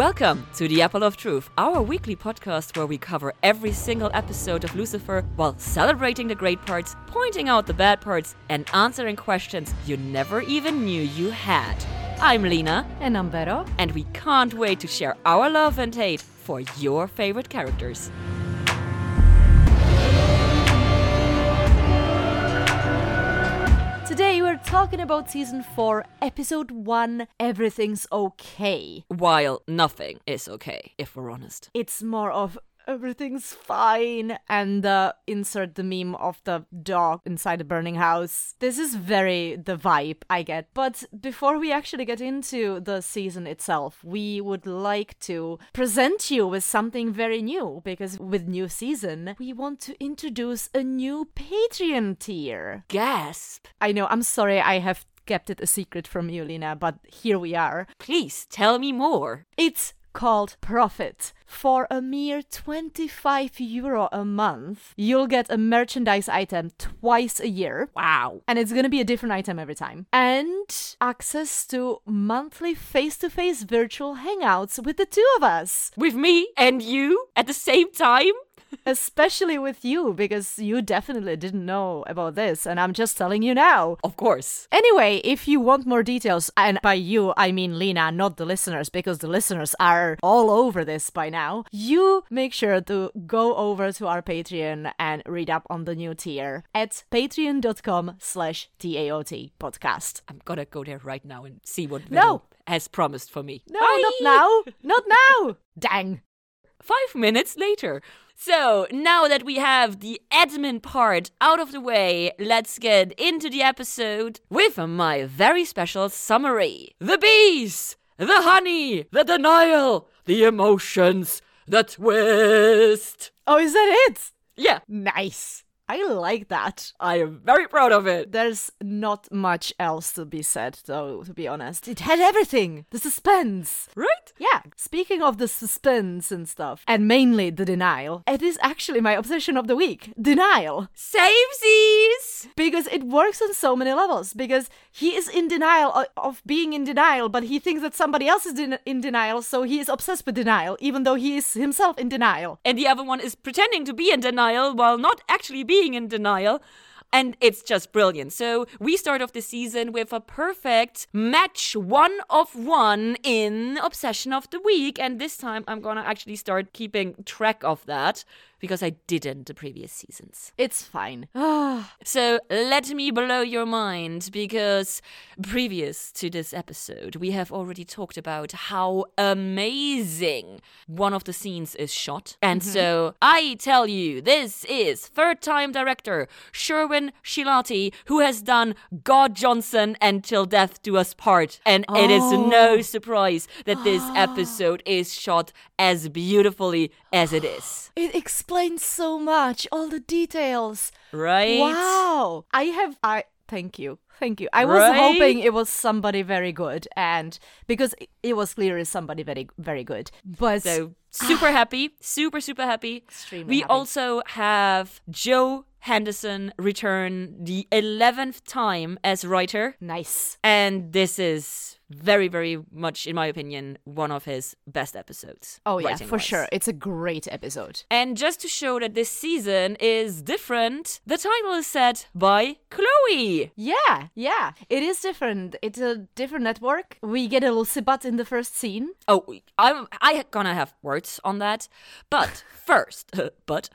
Welcome to The Apple of Truth, our weekly podcast where we cover every single episode of Lucifer while celebrating the great parts, pointing out the bad parts, and answering questions you never even knew you had. I'm Lina, And I'm Vero. and we can't wait to share our love and hate for your favorite characters. Today we're talking about season 4, episode 1 Everything's Okay. While nothing is okay, if we're honest. It's more of everything's fine and uh, insert the meme of the dog inside the burning house. This is very the vibe I get. But before we actually get into the season itself, we would like to present you with something very new because with new season, we want to introduce a new Patreon tier. Gasp! I know, I'm sorry I have kept it a secret from you, Lina, but here we are. Please tell me more. It's called Profit. For a mere 25 euro a month, you'll get a merchandise item twice a year. Wow. And it's gonna be a different item every time. And access to monthly face to face virtual hangouts with the two of us. With me and you at the same time? Especially with you, because you definitely didn't know about this, and I'm just telling you now. Of course. Anyway, if you want more details, and by you I mean Lina, not the listeners, because the listeners are all over this by now, you make sure to go over to our Patreon and read up on the new tier at patreon.com slash TAOT podcast. I'm gonna go there right now and see what No. Has promised for me. No, Bye. not now! Not now! Dang! Five minutes later. So now that we have the admin part out of the way, let's get into the episode with my very special summary. The bees, the honey, the denial, the emotions, the twist. Oh, is that it? Yeah, Nice. I like that. I am very proud of it. There's not much else to be said, though, to be honest. It had everything. The suspense. Right? Yeah, speaking of the suspense and stuff, and mainly the denial, it is actually my obsession of the week denial. Savesies! Because it works on so many levels. Because he is in denial uh, of being in denial, but he thinks that somebody else is in denial, so he is obsessed with denial, even though he is himself in denial. and the other one is pretending to be in denial while not actually being in denial. And it's just brilliant. So we start off the season with a perfect match one of one in Obsession of the Week. And this time I'm gonna actually start keeping track of that because I didn't the previous seasons. It's fine. So let me blow your mind because previous to this episode, we have already talked about how amazing one of the scenes is shot. And mm-hmm. so I tell you, this is third time director Sherwin Shilati, who has done God Johnson and Till Death Do Us Part. And it is no oh. surprise that this episode is shot as beautifully as it is. It explains so much, all the details. Right? Wow. I have I thank you. Thank you. I was Right? hoping it was somebody very good and because it- it was clearly somebody very very good. But So super happy, super super happy. Extremely we happy. also have Joe Henderson return the eleventh time as writer, nice. and this is very very much, in my opinion, one of his best episodes. Oh yeah, for sure. It's a great episode. And just to show that this season is different, the title is set by Chloe. Yeah, yeah. It is different. It's a different network. We get a little Sibat in the first scene. Oh, I'm I gonna have words on that, but first, but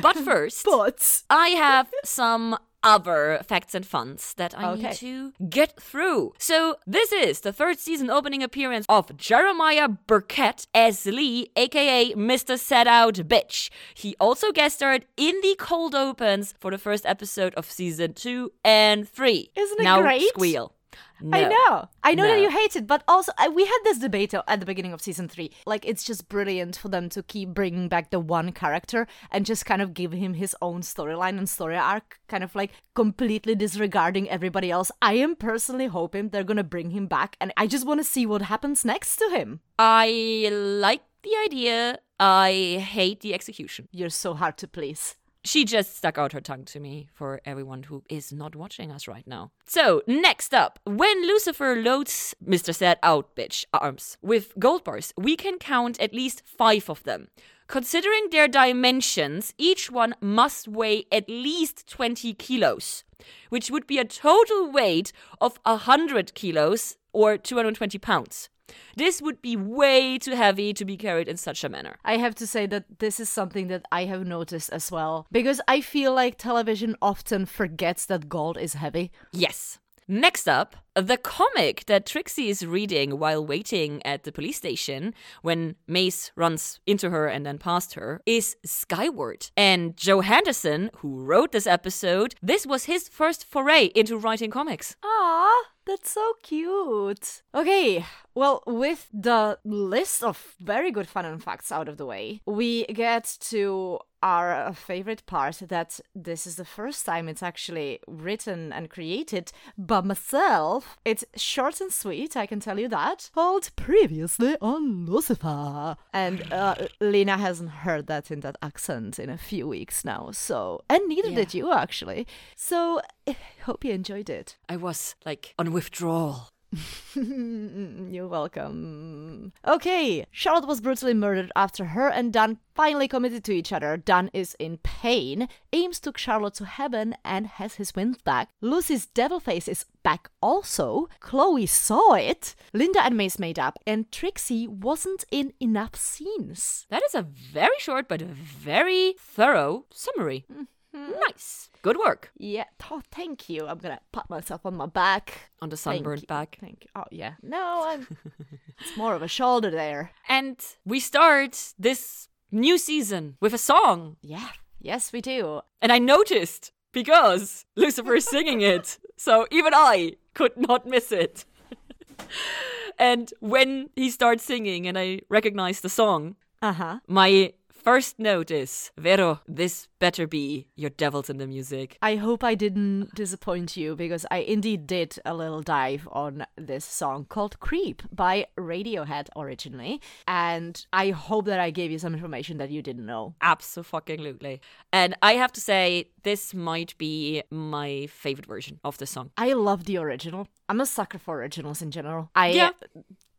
but first, But I have some other facts and funs that I Okay. need to get through. So, this is the third season opening appearance of Jeremiah Birkett as Lee, aka Mr. Set Out Bitch. He also guest starred in the cold opens for the first episode of season two and three. Isn't it now great? squeal. I know. I know that you hate it, but also I, we had this debate at the beginning of season three. Like, it's just brilliant for them to keep bringing back the one character and just kind of give him his own storyline and story arc, kind of like completely disregarding everybody else. I am personally hoping they're gonna bring him back, and I just want to see what happens next to him. I like the idea. I hate the execution. You're so hard to please. She just stuck out her tongue to me for everyone who is not watching us right now. So, next up, when Lucifer loads Mr. Sad Out Bitch arms with gold bars, we can count at least five of them. Considering their dimensions, each one must weigh at least 20 kilos, which would be a total weight of 100 kilos or 220 pounds. This would be way too heavy to be carried in such a manner. I have to say that this is something that I have noticed as well because I feel like television often forgets that gold is heavy. Yes. Next up, the comic that Trixie is reading while waiting at the police station when Maze runs into her and then past her is Skyward. And Joe Henderson, who wrote this episode, this was his first foray into writing comics. Ah, that's so cute. Okay, well, with the list of very good fun and facts out of the way, we get to our favorite part that this is the first time it's actually written and created by myself. It's short and sweet, I can tell you that. Called previously on Lucifer. And uh, Lina hasn't heard that in that accent in a few weeks now, so. And neither Yeah. did you, actually. So, I hope you enjoyed it. I was like on withdrawal. You're welcome. Okay, Charlotte was brutally murdered after her and Dan finally committed to each other. Dan is in pain. Ames took Charlotte to heaven and has his wind back. Lucy's devil face is back also. Chloe saw it. Linda and Maze made up, and Trixie wasn't in enough scenes. That is a very short but very thorough summary. Mm-hmm. Nice. Good work Yeah, oh, thank you. I'm gonna pat myself on my back. on the sunburned you, back. Thank you. Oh, yeah. No, I'm. it's more of a shoulder there. And we start this new season with a song. Yeah. Yes, we do. And I noticed because Lucifer is singing it. So even I could not miss it. and when he starts singing and I recognize the song, Uh huh. my first note is Vero, this better be your devils in the music. I hope I didn't disappoint you because I indeed did a little dive on this song called Creep by Radiohead originally. And I hope that I gave you some information that you didn't know. Absolutely. And I have to say, this might be my favorite version of the song. I love the original. I'm a sucker for originals in general. I Yeah.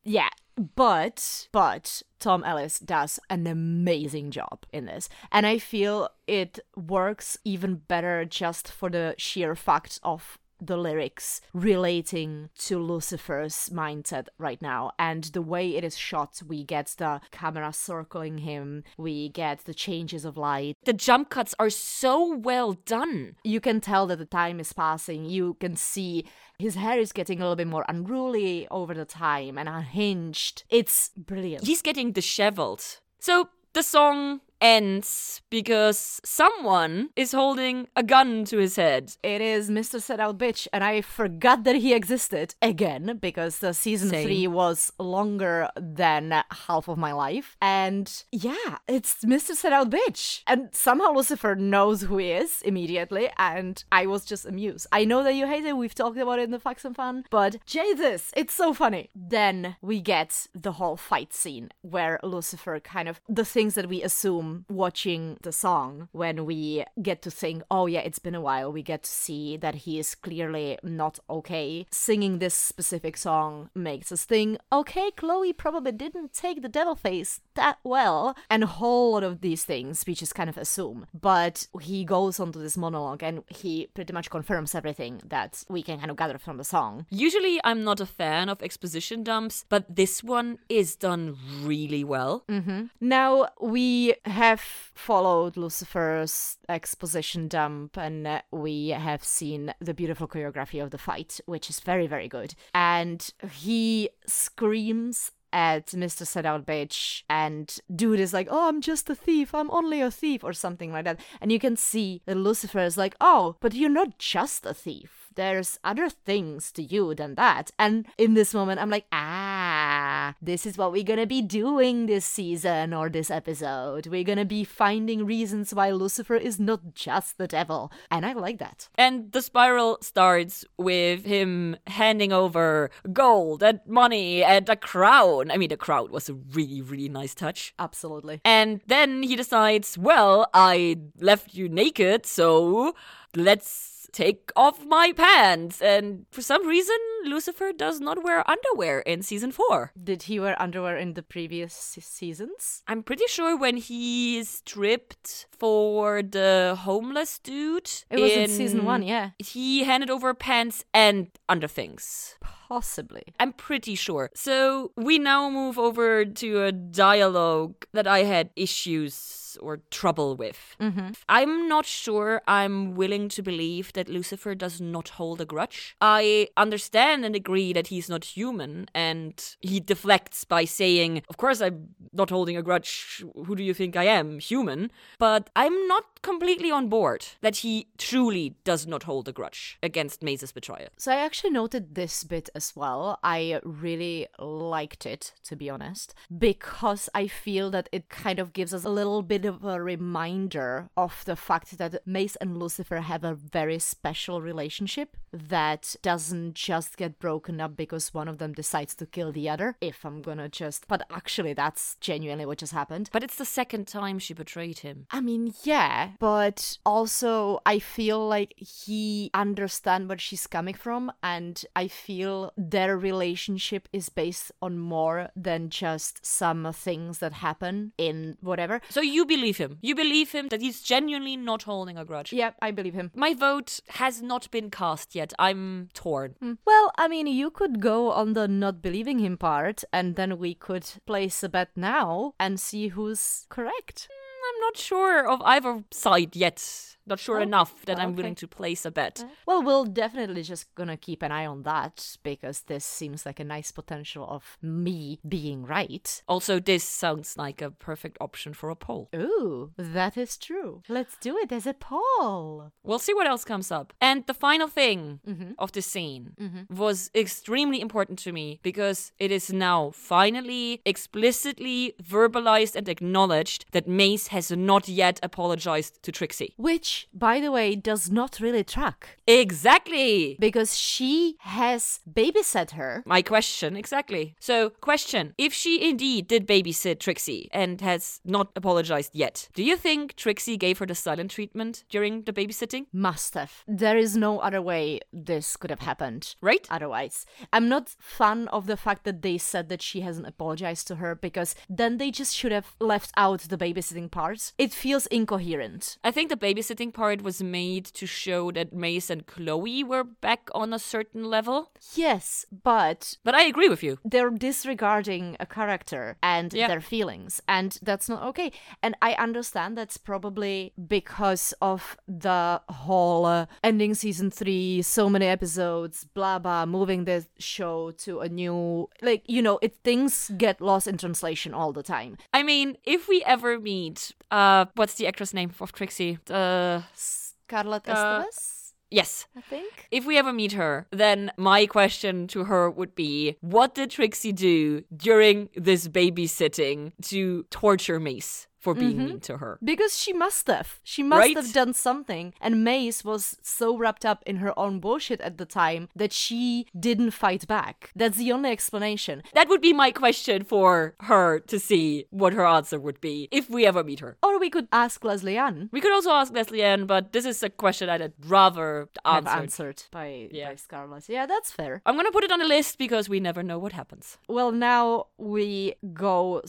yeah, but but Tom Ellis does an amazing job in this. And I feel it works even better just for the sheer fact of the lyrics relating to Lucifer's mindset right now and the way it is shot we get the camera circling him we get the changes of light The jump cuts are so well done. you can tell that the time is passing. You can see his hair is getting a little bit more unruly over the time and unhinged. It's brilliant. He's getting disheveled. So the song ends because someone is holding a gun to his head. It is Mr. Set Out Bitch, and I forgot that he existed again because the season Same. three was longer than half of my life. And yeah, it's Mr. Set Out Bitch. And somehow Lucifer knows who he is immediately, and I was just amused. I know that you hate it, we've talked about it in the Facts and Fun, but Jesus, it's so funny. Then we get the whole fight scene where Lucifer kind of the things that we assume watching the song when we get to think, oh yeah, it's been a while. We get to see that he is clearly not okay. Singing this specific song makes us think, okay, Chloe probably didn't take the devil face that well. And a whole lot of these things we just kind of assume. But he goes onto this monologue and he pretty much confirms everything that we can kind of gather from the song. Usually, I'm not a fan of exposition dumps, but this one is done really well. Mm-hmm. Now we have followed Lucifer's exposition dump and uh, we have seen the beautiful choreography of the fight, which is very, very good. And he screams at Mr. Set Out Bitch and dude is like, Oh, I'm just a thief, I'm only a thief, or something like that. And you can see that Lucifer is like, Oh, but you're not just a thief. There's other things to you than that. And in this moment, I'm like, ah, this is what we're gonna be doing this season or this episode. We're gonna be finding reasons why Lucifer is not just the devil. And I like that. And the spiral starts with him handing over gold and money and a crown. I mean, the crowd was a really, really nice touch. Absolutely. And then he decides, well, I left you naked, so let's take off my pants. And for some reason, Lucifer does not wear underwear in season four. Did he wear underwear in the previous seasons? I'm pretty sure when he stripped for the homeless dude. It was in season one, yeah. He handed over pants and underthings. Possibly. I'm pretty sure. So we now move over to a dialogue that I had issues or trouble with. Mm-hmm. I'm not sure I'm willing to believe that Lucifer does not hold a grudge. I understand and agree that he's not human, and he deflects by saying, Of course, I'm not holding a grudge. Who do you think I am? Human. But I'm not completely on board that he truly does not hold a grudge against Maze's betrayal. So I actually noted this bit as well. I really liked it, to be honest, because I feel that it kind of gives us a little bit of a reminder of the fact that Maze and Lucifer have a very special relationship that doesn't just get broken up because one of them decides to kill the other. If I'm gonna just. But actually, that's genuinely what just happened. But it's the second time she betrayed him. I mean, yeah, but also I feel like he understand where she's coming from and I feel their relationship is based on more than just some things that happen in whatever. So you believe him. You believe him that he's genuinely not holding a grudge. Yeah, I believe him. My vote has not been cast yet. I'm torn. Hmm. Well, I mean, you could go on the not believing him part and then we could place a bet now and see who's correct. I'm not sure of either side yet. Not sure Oh, enough that I'm willing to place a bet. Well, we'll definitely just gonna keep an eye on that because this seems like a nice potential of me being right. Also, this sounds like a perfect option for a poll. Ooh, that is true. Let's do it as a poll. We'll see what else comes up. And the final thing Mm-hmm. of the scene was extremely important to me because it is now finally explicitly verbalized and acknowledged that Maze has not yet apologized to Trixie. Which, by the way, does not really track Exactly. because she has babysat her. My question, exactly. So, question If she indeed did babysit Trixie and has not apologized yet, do you think Trixie gave her the silent treatment during the babysitting? Must have. There is no other way this could have happened. Right? Otherwise, I'm not fan of the fact that they said that she hasn't apologized to her because then they just should have left out the babysitting part. It feels incoherent. I think the babysitting part was made to show that Maze and Chloe were back on a certain level. Yes, but But I agree with you. they're disregarding a character and Yeah. their feelings and that's not okay and i understand that's probably because of the whole uh, ending season 3 so many episodes blah blah moving the show to a new like you know it things get lost in translation all the time I mean, if we ever meet, uh, what's the actress name of Trixie? Uh, scarlett Uh, estevez yes. i think If we ever meet her, then my question to her would be what did Trixie do during this babysitting to torture Maze for being mm-hmm. mean to her? Because she must have. She must Right? have done something. And Maze was so wrapped up in her own bullshit at the time that she didn't fight back. That's the only explanation. That would be my question for her to see what her answer would be if we ever meet her. Or we could ask Lesley-Ann. We could also ask Lesley-Ann, but this is a question I'd rather Have answer. answered by, Yeah. by Scarlett. Yeah, that's fair. I'm gonna put it on the list because we never know what happens. Well, now we go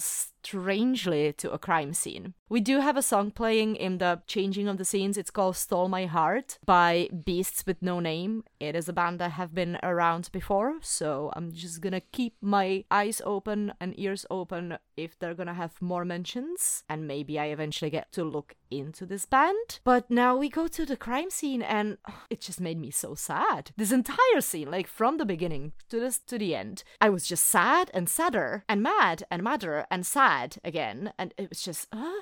strangely to a crime scene. We do have a song playing in the changing of the scenes. It's called Stole My Heart by Beasts with No Name. It is a band that have been around before, so I'm just gonna keep my eyes open and ears open if they're gonna have more mentions, and maybe I eventually get to look into this band. But now we go to the crime scene, and it just made me so sad. This entire scene, like from the beginning to this to the end, I was just sad and sadder and mad and madder and sad again, and it was just, uh.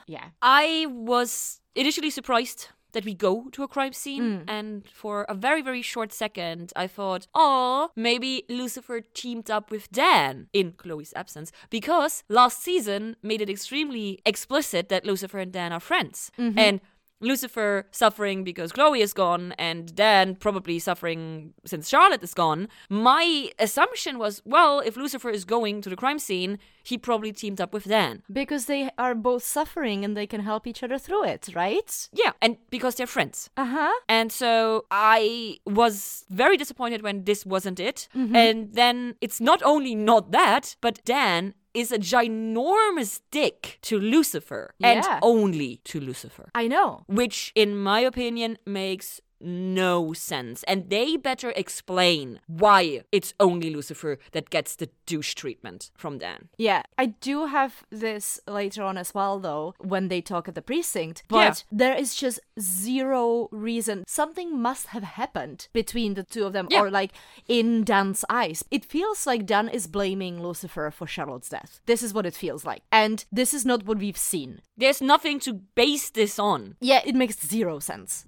I was initially surprised that we go to a crime scene, hmm. and for a very, very short second, I thought, oh, maybe Lucifer teamed up with Dan in Chloe's absence, because last season made it extremely explicit that Lucifer and Dan are friends. Mm-hmm. And Lucifer suffering because Chloe is gone and Dan probably suffering since Charlotte is gone, my assumption was, well, if Lucifer is going to the crime scene, he probably teamed up with Dan. Because they are both suffering and they can help each other through it, right? Yeah, and because they're friends. Uh huh. And so I was very disappointed when this wasn't it. And then it's not only not that, but Dan is a ginormous dick to Lucifer and only to Lucifer. I know. Which, in my opinion, makes no sense. And they better explain why it's only Lucifer that gets the douche treatment from Dan. Yeah, I do have this later on as well, though, when they talk at the precinct. But there is just zero reason. Something must have happened between the two of them, Yeah. or like in Dan's eyes. It feels like Dan is blaming Lucifer for Charlotte's death. This is what it feels like. And this is not what we've seen. There's nothing to base this on. Yeah, it makes zero sense.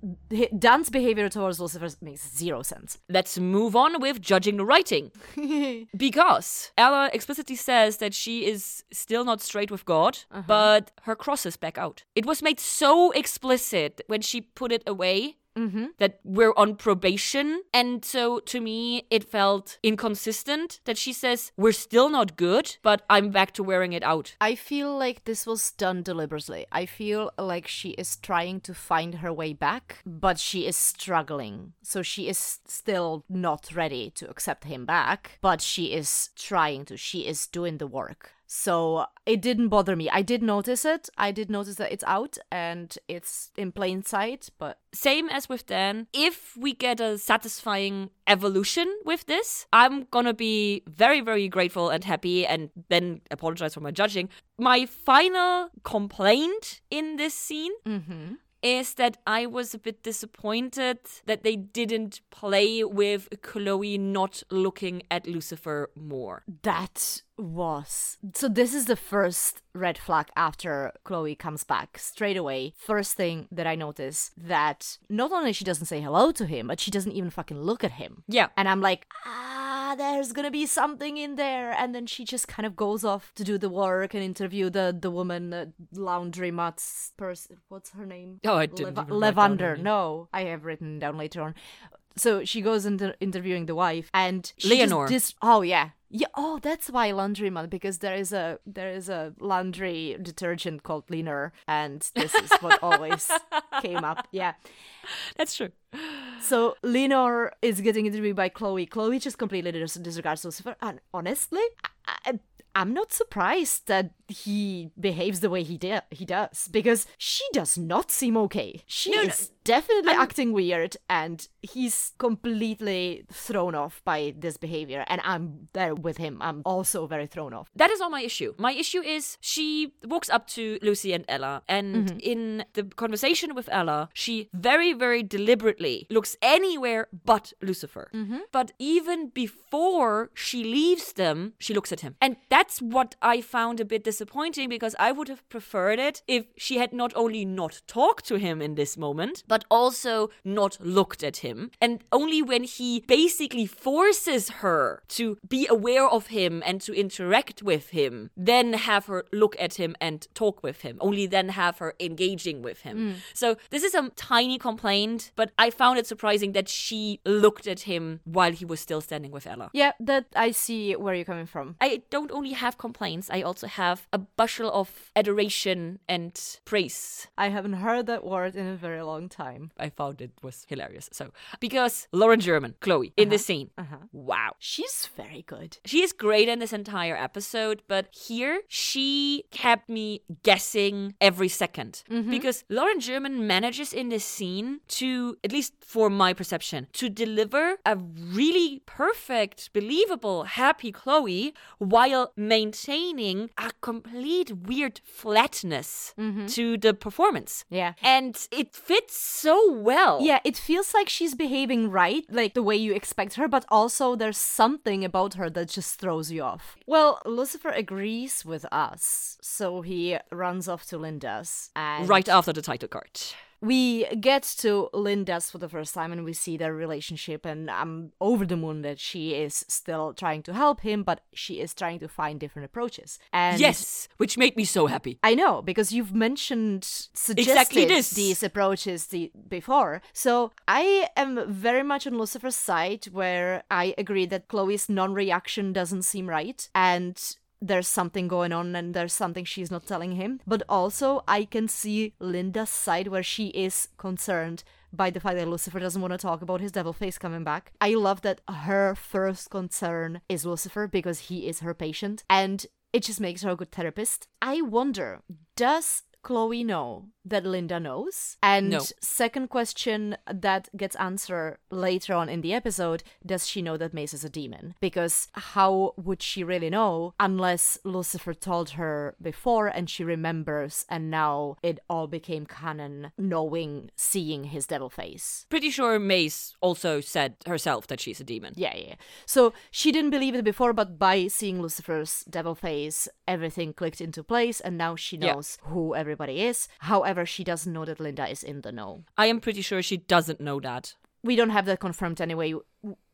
Dan's behavior towards Lucifer makes zero sense. Let's move on with judging the writing. because Ella explicitly says that she is still not straight with God, uh-huh. but her cross is back out. It was made so explicit when she put it away. Mm-hmm. That we're on probation. And so to me, it felt inconsistent that she says, We're still not good, but I'm back to wearing it out. I feel like this was done deliberately. I feel like she is trying to find her way back, but she is struggling. So she is still not ready to accept him back, but she is trying to. She is doing the work. So it didn't bother me. I did notice it. I did notice that it's out and it's in plain sight, but Same as with Dan, if we get a satisfying evolution with this, I'm gonna be very, very grateful and happy and then apologize for my judging. My final complaint in this scene mm-hmm. is that I was a bit disappointed that they didn't play with Chloe not looking at Lucifer more. That was. So, this is the first red flag after Chloe comes back straight away. First thing that I notice that not only she doesn't say hello to him, but she doesn't even fucking look at him. Yeah. And I'm like, ah, there's gonna be something in there. And then she just kind of goes off to do the work and interview the the woman, uh, laundry mats person. What's her name? Oh, I didn't Leva- even write down her Levander. name. No, I have written down later on. So she goes into interviewing the wife, and Leonor. Dis- oh yeah, yeah. Oh, that's why laundry man because there is a there is a laundry detergent called Leaner, and this is what always came up. Yeah. That's true. So Lenore is getting interviewed by Chloe. Chloe just completely dis- disregards Lucifer, and honestly, I, I, I'm not surprised that he behaves the way he did. He does because she does not seem okay. She No, no, is definitely acting weird, and he's completely thrown off by this behavior. And I'm there with him. I'm also very thrown off. That is not my issue. My issue is she walks up to Lucy and Ella, and mm-hmm. in the conversation with Ella, she very, very deliberately looks anywhere but Lucifer. Mm-hmm. But even before she leaves them, she looks at him. And that's what I found a bit disappointing because I would have preferred it if she had not only not talked to him in this moment, but also not looked at him. And only when he basically forces her to be aware of him and to interact with him, then have her look at him and talk with him. Only then have her engaging with him. Mm. So this is a tiny complaint, but I found it surprising that she looked at him while he was still standing with Ella. Yeah, that I see where you're coming from. I don't only have complaints, I also have a bushel of adoration and praise. I haven't heard that word in a very long time. I found it was hilarious. So, because Lauren German, Chloe, in this uh-huh. scene, uh-huh. wow. She's very good. She is great in this entire episode, but here she kept me guessing every 2nd mm-hmm. Because Lauren German manages in this scene to, at least for my perception, to deliver a really perfect, believable, happy Chloe while maintaining a complete weird flatness mm-hmm. to the performance. Yeah. And it fits so well. Yeah, it feels like she's behaving right, like the way you expect her, but also there's something about her that just throws you off. Well, Lucifer agrees with us, so he runs off to Linda's and Right after the title card. We get to Linda's for the first time and we see their relationship and I'm over the moon that she is still trying to help him, but she is trying to find different approaches. And yes, which made me so happy. I know because you've mentioned suggested Exactly this. these approaches the, before. So I am very much on Lucifer's side where I agree that Chloe's non-reaction doesn't seem right and there's something going on and there's something she's not telling him. But also I can see Linda's side where she is concerned by the fact that Lucifer doesn't want to talk about his devil face coming back. I love that her first concern is Lucifer because he is her patient and it just makes her a good therapist. I wonder, does Chloe know that Linda knows? And No. second question that gets answered later on in the episode, does she know that Maze is a demon? Because how would she really know unless Lucifer told her before and she remembers and now it all became canon knowing seeing his devil face. Pretty sure Maze also said herself that she's a demon. Yeah, yeah. yeah. So she didn't believe it before, but by seeing Lucifer's devil face, everything clicked into place, and now she Yeah. knows who everybody is. However, she doesn't know that Linda is in the know. I am pretty sure she doesn't know that. We don't have that confirmed anyway.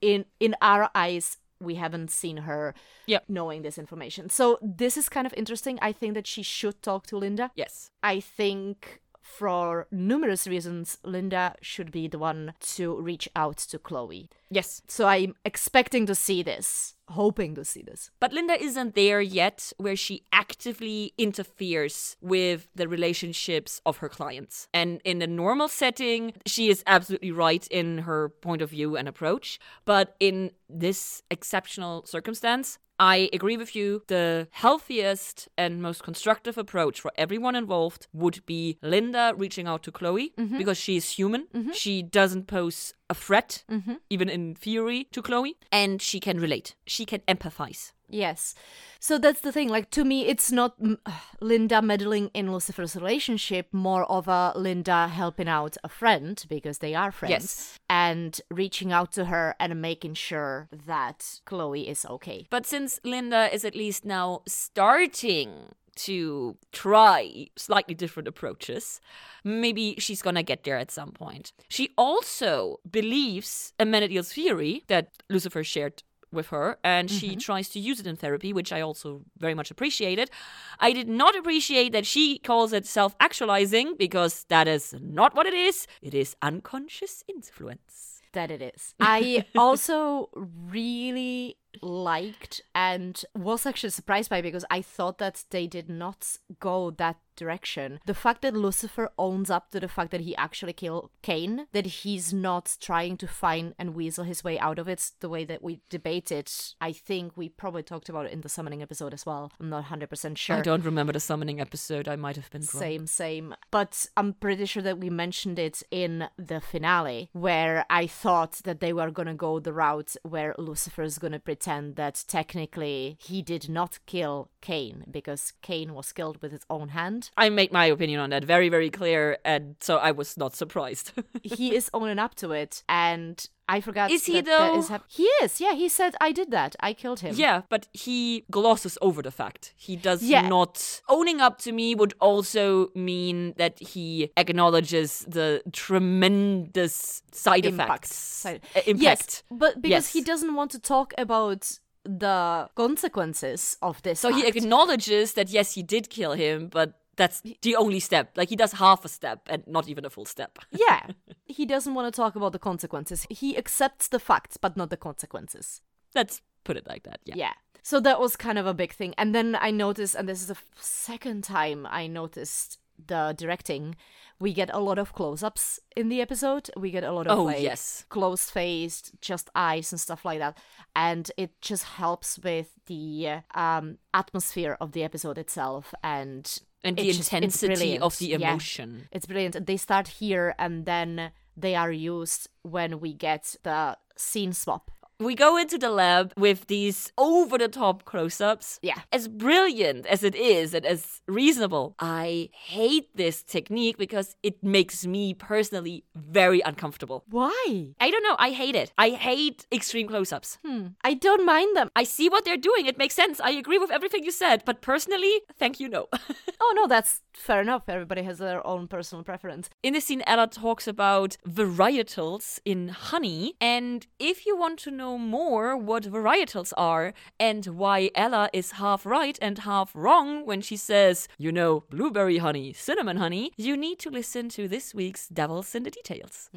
In in our eyes, we haven't seen her Yep. knowing this information. So this is kind of interesting. I think that she should talk to Linda. Yes. I think for numerous reasons, Linda should be the one to reach out to Chloe. Yes. So I'm expecting to see this, hoping to see this. But Linda isn't there yet where she actively interferes with the relationships of her clients. And in a normal setting, she is absolutely right in her point of view and approach. But in this exceptional circumstance, I agree with you. The healthiest and most constructive approach for everyone involved would be Linda reaching out to Chloe mm-hmm. because she is human. Mm-hmm. She doesn't pose a threat, mm-hmm. even in theory, to Chloe, and she can relate. She can empathize. Yes. So that's the thing. Like, to me, it's not Linda meddling in Lucifer's relationship, more of a Linda helping out a friend because they are friends Yes. and reaching out to her and making sure that Chloe is okay. But since Linda is at least now starting to try slightly different approaches, maybe she's gonna get there at some point. She also believes Amenadiel's theory that Lucifer shared with her and she mm-hmm. tries to use it in therapy which i also very much appreciated. I did not appreciate that she calls it self-actualizing because that is not what it is. It is unconscious influence. That it is. I also really liked and was actually surprised by because I thought that they did not go that direction. The fact that Lucifer owns up to the fact that he actually killed Cain, that he's not trying to find and weasel his way out of it the way that we debated. I think we probably talked about it in the summoning episode as well. I'm not 100% sure. i don't remember the summoning episode i might have been. Same, same. But I'm pretty sure that we mentioned it in the finale, where I thought that they were gonna go the route where Lucifer's gonna pretend that technically he did not kill Cain because Cain was killed with his own hand. I made my opinion on that very, very clear, and so I was not surprised. he is owning up to it, and I forgot. Is he that that though? is hap- he is. Yeah, he said I did that. I killed him. yeah, but he glosses over the fact. He does Yeah. not. Owning up to me would also mean that he acknowledges the tremendous side Impact. effects. Side- uh, impact. Yes, but because he doesn't want to talk about the consequences of this. So he acknowledges that yes, he did kill him, but that's the only step. Like he does half a step and not even a full step. Yeah. He doesn't want to talk about the consequences. He accepts the facts, but not the consequences. Let's put it like that. Yeah. Yeah. So that was kind of a big thing. And then I noticed, and this is the second time I noticed the directing, we get a lot of close ups in the episode. We get a lot of Oh, like yes. close faced, just eyes and stuff like that. And it just helps with the um, atmosphere of the episode itself and And the just- intensity of the Yeah. emotion. It's brilliant. They start here and then they are used when we get the scene swap. We go into the lab with these over the top close ups. Yeah. As brilliant as it is and as reasonable, I hate this technique because it makes me personally very uncomfortable. Why? I don't know. I hate it. I hate extreme close ups. Hmm. I don't mind them. I see what they're doing. It makes sense. I agree with everything you said. But personally, thank you, no. Oh no, that's fair enough. Everybody has their own personal preference. In this scene, Ella talks about varietals in honey. And if you want to know more what varietals are and why Ella is half right and half wrong when she says, you know, blueberry honey, cinnamon honey, you need to listen to this week's Devils in the Details.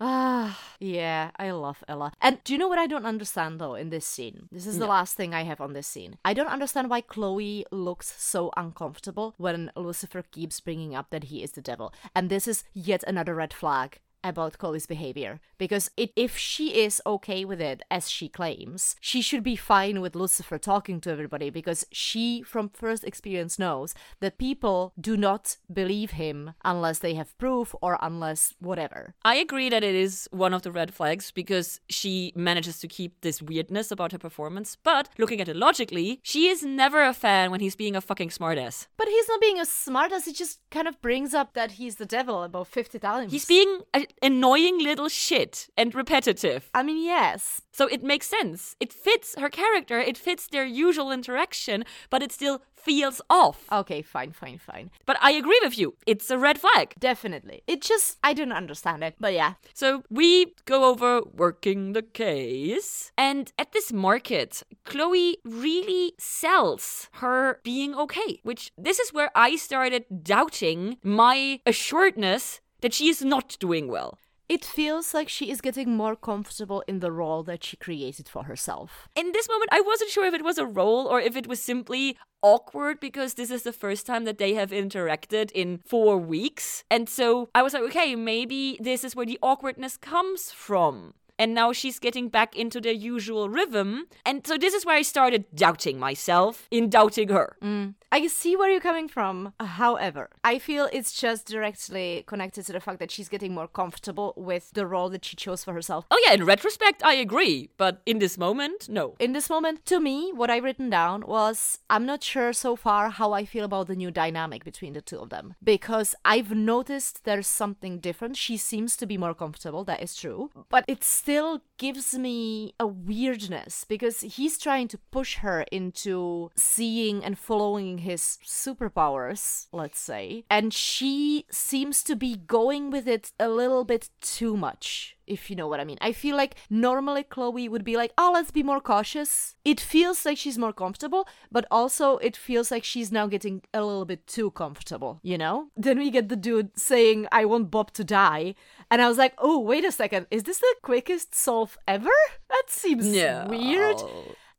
Ah, yeah, I love Ella. And do you know what I don't understand though in this scene? This is the last thing I have on this scene. I don't understand why Chloe looks so uncomfortable when Lucifer keeps bringing up that he is the devil. And this is yet another red flag about Chloe's behavior because it, if she is okay with it as she claims she should be fine with Lucifer talking to everybody because she from first experience knows that people do not believe him unless they have proof or unless whatever I agree that it is one of the red flags because she manages to keep this weirdness about her performance. But looking at it logically, she is never a fan when he's being a fucking smartass. But he's not being a smart as he just kind of brings up that he's the devil about 50 times. He's being an annoying little shit and repetitive. I mean, yes. So it makes sense. It fits her character, it fits their usual interaction, but it still feels off. Okay, fine, fine, fine. But I agree with you. It's a red flag. Definitely. It just, I don't understand it. But yeah. So we go over working the case. And at this market, Chloe really sells her being okay, which this is where I started doubting my assuredness that she is not doing well. It feels like she is getting more comfortable in the role that she created for herself. In this moment, I wasn't sure if it was a role or if it was simply awkward because this is the first time that they have interacted in four weeks. And so I was like, okay, maybe this is where the awkwardness comes from. And now she's getting back into their usual rhythm. And so this is where I started doubting myself in doubting her. Mm. I see where you're coming from. However, I feel it's just directly connected to the fact that she's getting more comfortable with the role that she chose for herself. Oh, yeah, in retrospect, I agree. But in this moment, no. In this moment, to me, what I've written down was I'm not sure so far how I feel about the new dynamic between the two of them because I've noticed there's something different. She seems to be more comfortable, that is true, but it still gives me a weirdness because he's trying to push her into seeing and following his superpowers, let's say, and she seems to be going with it a little bit too much if you know what I mean. I feel like normally Chloe would be like, oh, let's be more cautious. It feels like she's more comfortable, but also it feels like she's now getting a little bit too comfortable, you know? Then we get the dude saying, I want Bob to die. And I was like, oh, wait a second. Is this the quickest solve ever? That seems weird.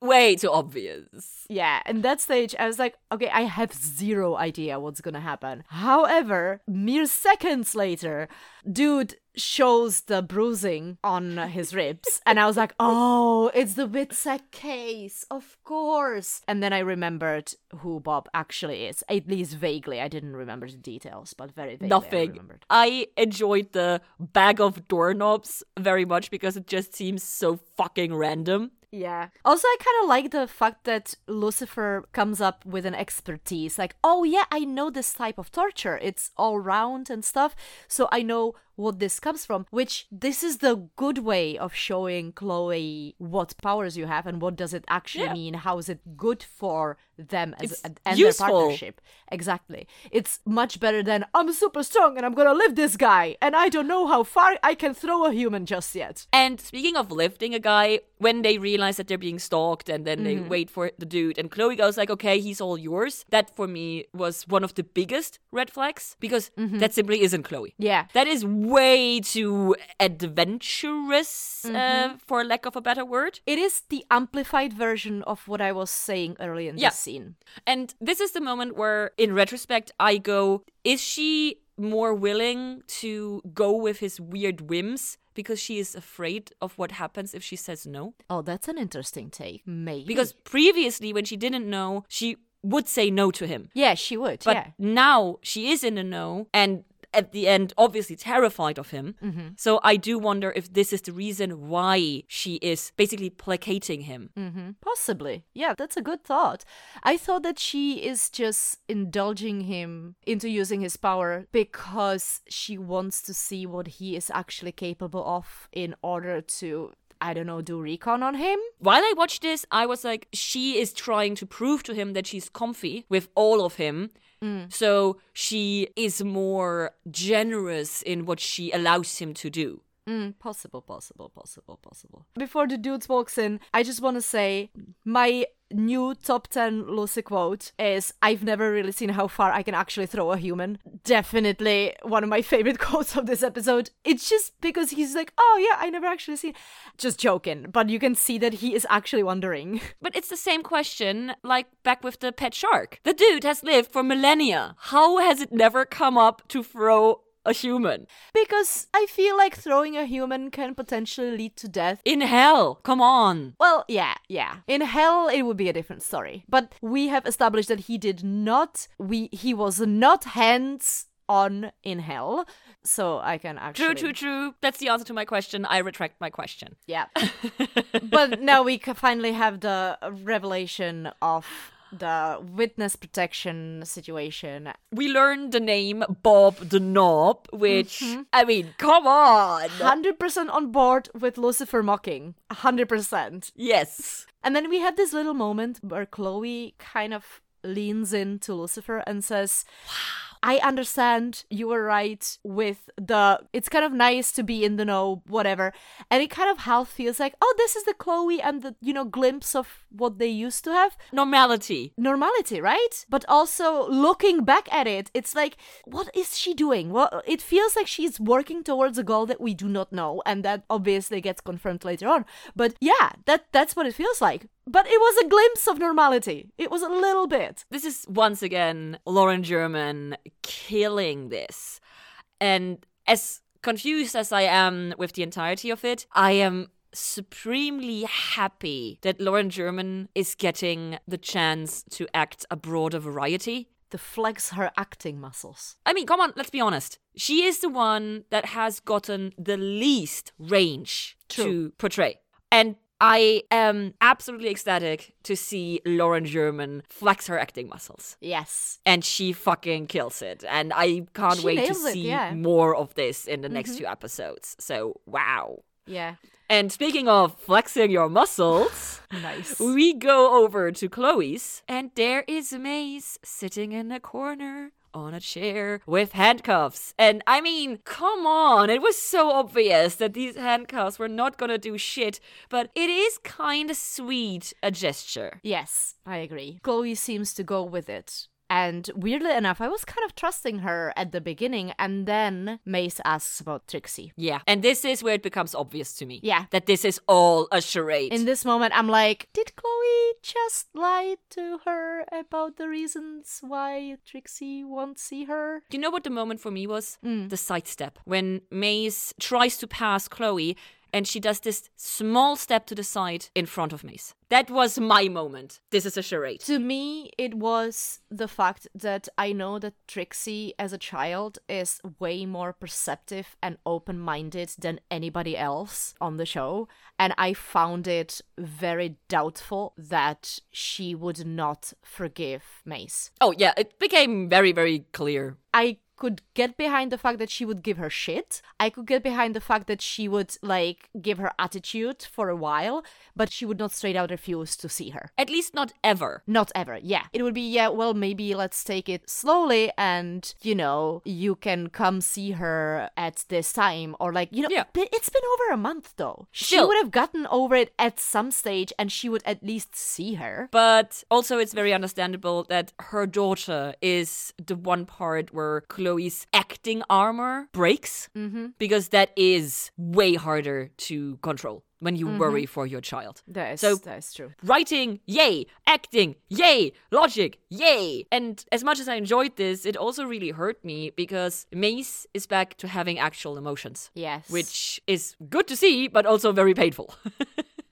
Way too obvious. Yeah, in that stage, I was like, okay, I have zero idea what's gonna happen. However, mere seconds later, dude shows the bruising on his ribs, and I was like, oh, it's the Witzek case, of course. And then I remembered who Bob actually is, at least vaguely. I didn't remember the details, but very vaguely I Nothing. remembered. I enjoyed the bag of doorknobs very much because it just seems so fucking random. Yeah. Also, I kind of like the fact that Lucifer comes up with an expertise. Like, oh, yeah, I know this type of torture. It's all round and stuff. So I know what this comes from, which this is the good way of showing Chloe what powers you have and what does it actually Yeah. mean. How is it good for them as It's and, useful. their partnership? Exactly. It's much better than I'm super strong and I'm gonna lift this guy and I don't know how far I can throw a human just yet. And speaking of lifting a guy, when they realize that they're being stalked and then they mm-hmm. wait for the dude, and Chloe goes like, "Okay, he's all yours." That for me was one of the biggest red flags because mm-hmm. that simply isn't Chloe. Yeah. That is way too adventurous, uh, for lack of a better word. It is the amplified version of what I was saying earlier in Yeah. this scene. And this is the moment where, in retrospect, I go, is she more willing to go with his weird whims because she is afraid of what happens if she says no? Oh, that's an interesting take. Maybe. Because previously, when she didn't know, she would say no to him. Yeah, she would. But yeah. now she is in a no, and at the end obviously terrified of him. So I do wonder if this is the reason why she is basically placating him. Mm-hmm. Possibly. Yeah, that's a good thought. I thought that she is just indulging him into using his power because she wants to see what he is actually capable of in order to, I don't know, do recon on him. While I watched this, I was like, she is trying to prove to him that she's comfy with all of him. So she is more generous in what she allows him to do. Mm, possible, possible, possible, possible. Before the dudes walks in, I just want to say my new top 10 Lucy quote is I've never really seen how far I can actually throw a human. Definitely one of my favorite quotes of this episode. It's just because he's like, oh yeah, I never actually seen. Just joking, but you can see that he is actually wondering. But it's the same question like back with the pet shark. The dude has lived for millennia. How has it never come up to throw a human? Because I feel like throwing a human can potentially lead to death. In hell, come on. Well, yeah, yeah. In hell, it would be a different story. But we have established that he did not. We he was not hands on in hell, so I can actually. True, true, true. That's the answer to my question. I retract my question. Yeah. but now we finally have the revelation of the witness protection situation. We learned the name Bob the Knob, which, mm-hmm. I mean, come on. 100% on board with Lucifer mocking. 100%. Yes. And then we had this little moment where Chloe kind of leans into Lucifer and says, I understand you were right with the it's kind of nice to be in the know, whatever. And it kind of half feels like, oh, this is the Chloe and the, you know, glimpse of what they used to have. Normality. Normality, right? But also looking back at it, it's like, what is she doing? Well, it feels like she's working towards a goal that we do not know, and that obviously gets confirmed later on. But yeah, that that's what it feels like. But it was a glimpse of normality. It was a little bit. This is once again Lauren German killing this. And as confused as I am with the entirety of it, I am supremely happy that Lauren German is getting the chance to act a broader variety. To flex her acting muscles. I mean, come on, let's be honest. She is the one that has gotten the least range True. to portray. And I am absolutely ecstatic to see Lauren German flex her acting muscles. Yes. And she fucking kills it. And I can't She wait to it, see yeah. Mm-hmm. more of this in the next two episodes. So, wow. Yeah. And speaking of flexing your muscles, Nice. we go over to Chloe's, and there is Maze sitting in a corner on a chair with handcuffs. And I mean, come on, it was so obvious that these handcuffs were not gonna do shit, but it is kind of sweet a gesture. Yes, I agree. Chloe seems to go with it. And weirdly enough, I was kind of trusting her at the beginning, and then Maze asks about Trixie. Yeah. And this is where it becomes obvious to me. Yeah. That this is all a charade. In this moment, I'm like, did Chloe just lie to her about the reasons why Trixie won't see her? Do you know what the moment for me was? Mm. The sidestep. When Maze tries to pass Chloe and she does this small step to the side in front of Maze. That was my moment. This is a charade. To me, it was the fact that I know that Trixie, as a child, is way more perceptive and open minded than anybody else on the show. And I found it very doubtful that she would not forgive Maze. Oh, yeah, it became very, very clear. I could get behind the fact that she would give her shit. I could get behind the fact that she would like give her attitude for a while, but she would not straight out refuse to see her. At least not ever. Not ever, yeah. It would be, yeah, well, maybe let's take it slowly and, you know, you can come see her at this time. Or, like, you know, Yeah. but it's been over a month though. She would have gotten over it at some stage and she would at least see her. But also, it's very understandable that her daughter is the one part where Chloe's acting armor breaks Mm-hmm. because that is way harder to control when you worry for your child. That is, So- that is true. Writing, yay. Acting, yay. Logic, yay. And as much as I enjoyed this, it also really hurt me because Maze is back to having actual emotions. Yes. Which is good to see, but also very painful.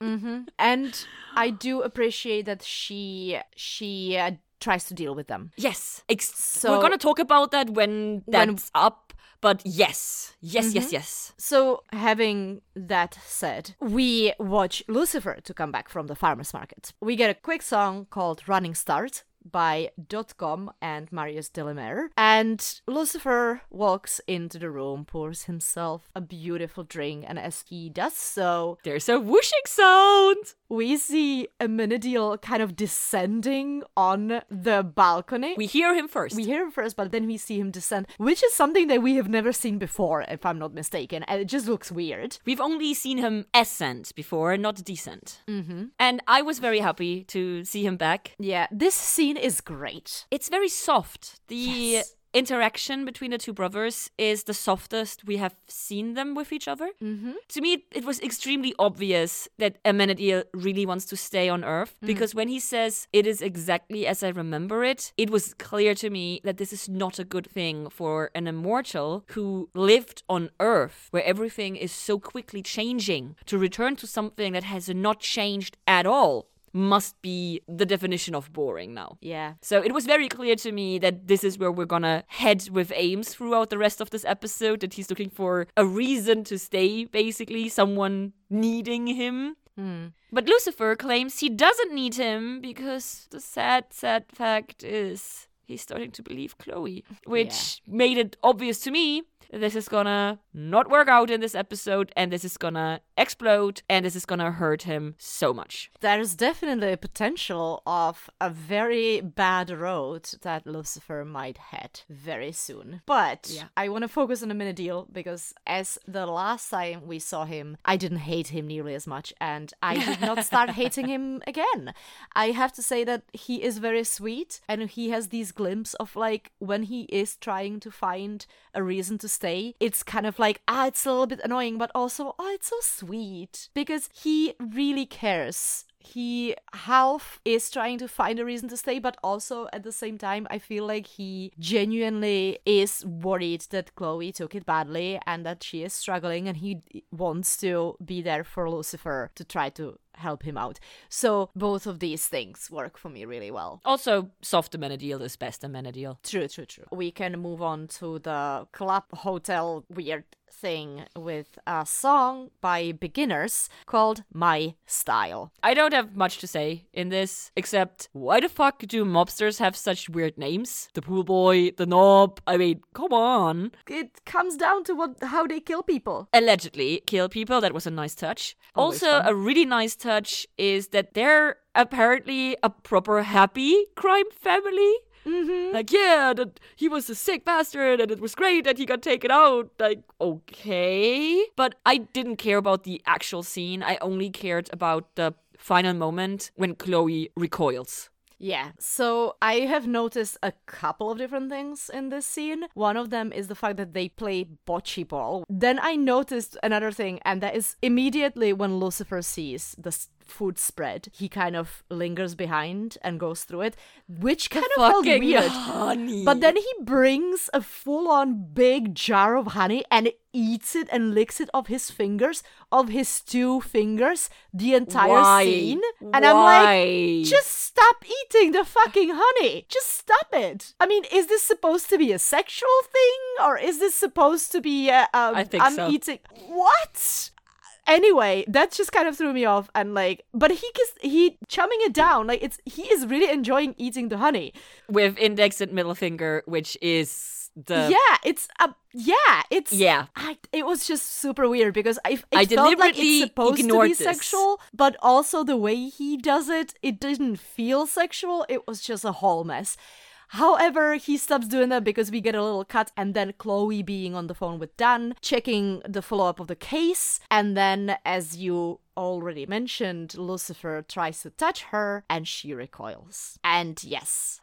and I do appreciate that she she uh, tries to deal with them. yes. Ex- So- we're going to talk about that when When- that's up. But yes, yes, yes, mm-hmm. yes. So, having that said, we watch Lucifer to come back from the farmer's market. We get a quick song called Running Start by Dotcom and Marius Delamere. And Lucifer walks into the room, pours himself a beautiful drink, and as he does so, There's a whooshing sound. we see Amenadiel kind of descending on the balcony. We hear him first. We hear him first, but then we see him descend, which is something that we have never seen before, if I'm not mistaken, and it just looks weird. We've only seen him ascend before, not descent. Mm-hmm. And I was very happy to see him back. Yeah, this scene is great. It's very soft. The Yes. interaction between the two brothers is the softest we have seen them with each other. Mm-hmm. To me, it was extremely obvious that Amenadiel really wants to stay on Earth because when he says it is exactly as I remember it, it was clear to me that this is not a good thing for an immortal who lived on Earth where everything is so quickly changing to return to something that has not changed at all. Must be the definition of boring now. Yeah. So it was very clear to me that this is where we're gonna head with Ames throughout the rest of this episode, that he's looking for a reason to stay, basically, someone needing him. Hmm. But Lucifer claims he doesn't need him because the sad, sad fact is he's starting to believe Chloe, which made it obvious to me this is gonna not work out in this episode and this is gonna explode and this is gonna hurt him so much. There's definitely a potential of a very bad road that Lucifer might head very soon. But Yeah. I want to focus on Amenadiel because as the last time we saw him, I didn't hate him nearly as much and I did not start hating him again. I have to say that he is very sweet and he has these glimpses of like when he is trying to find a reason to it's kind of like, ah, it's a little bit annoying, but also, oh, it's so sweet. Because he really cares. He half is trying to find a reason to stay, but also at the same time, I feel like he genuinely is worried that Chloe took it badly and that she is struggling, and he wants to be there for Lucifer to try to help him out. So both of these things work for me really well. Also, soft Amenadiel is best Amenadiel. True, true, true. We can move on to the club hotel weird thing with a song by beginners called My Style. I don't have much to say in this, except why the fuck do mobsters have such weird names? The pool boy, the knob. I mean, come on. It comes down to what how they kill people. Allegedly kill people. That was a nice touch. Always also, fun. a really nice touch is that they're apparently a proper happy crime family. Mm-hmm. Like, yeah, that he was a sick bastard and it was great that he got taken out. Like, okay. But I didn't care about the actual scene. I only cared about the final moment when Chloe recoils. Yeah. So I have noticed a couple of different things in this scene. One of them is the fact that they play bocce ball. Then I noticed another thing, and that is immediately when Lucifer sees the food spread, he kind of lingers behind and goes through it, which kind of felt weird. honey. But then he brings a full on big jar of honey and eats it and licks it off his fingers, of his two fingers, the entire Why? scene. And I'm like, just stop eating the fucking honey. Just stop it. I mean, is this supposed to be a sexual thing or is this supposed to be a, um, I think I'm so. eating what? Anyway, that just kind of threw me off and like but he is he chumming it down like it's he is really enjoying eating the honey. with index and middle finger, which is the yeah, it's a yeah, it's Yeah. I, it was just super weird because I I felt like deliberately it's supposed to be this. sexual, but also the way he does it, it didn't feel sexual. It was just a whole mess. However, he stops doing that because we get a little cut, and then Chloe being on the phone with Dan, checking the follow up of the case, and then, as you already mentioned, Lucifer tries to touch her, and she recoils. And yes.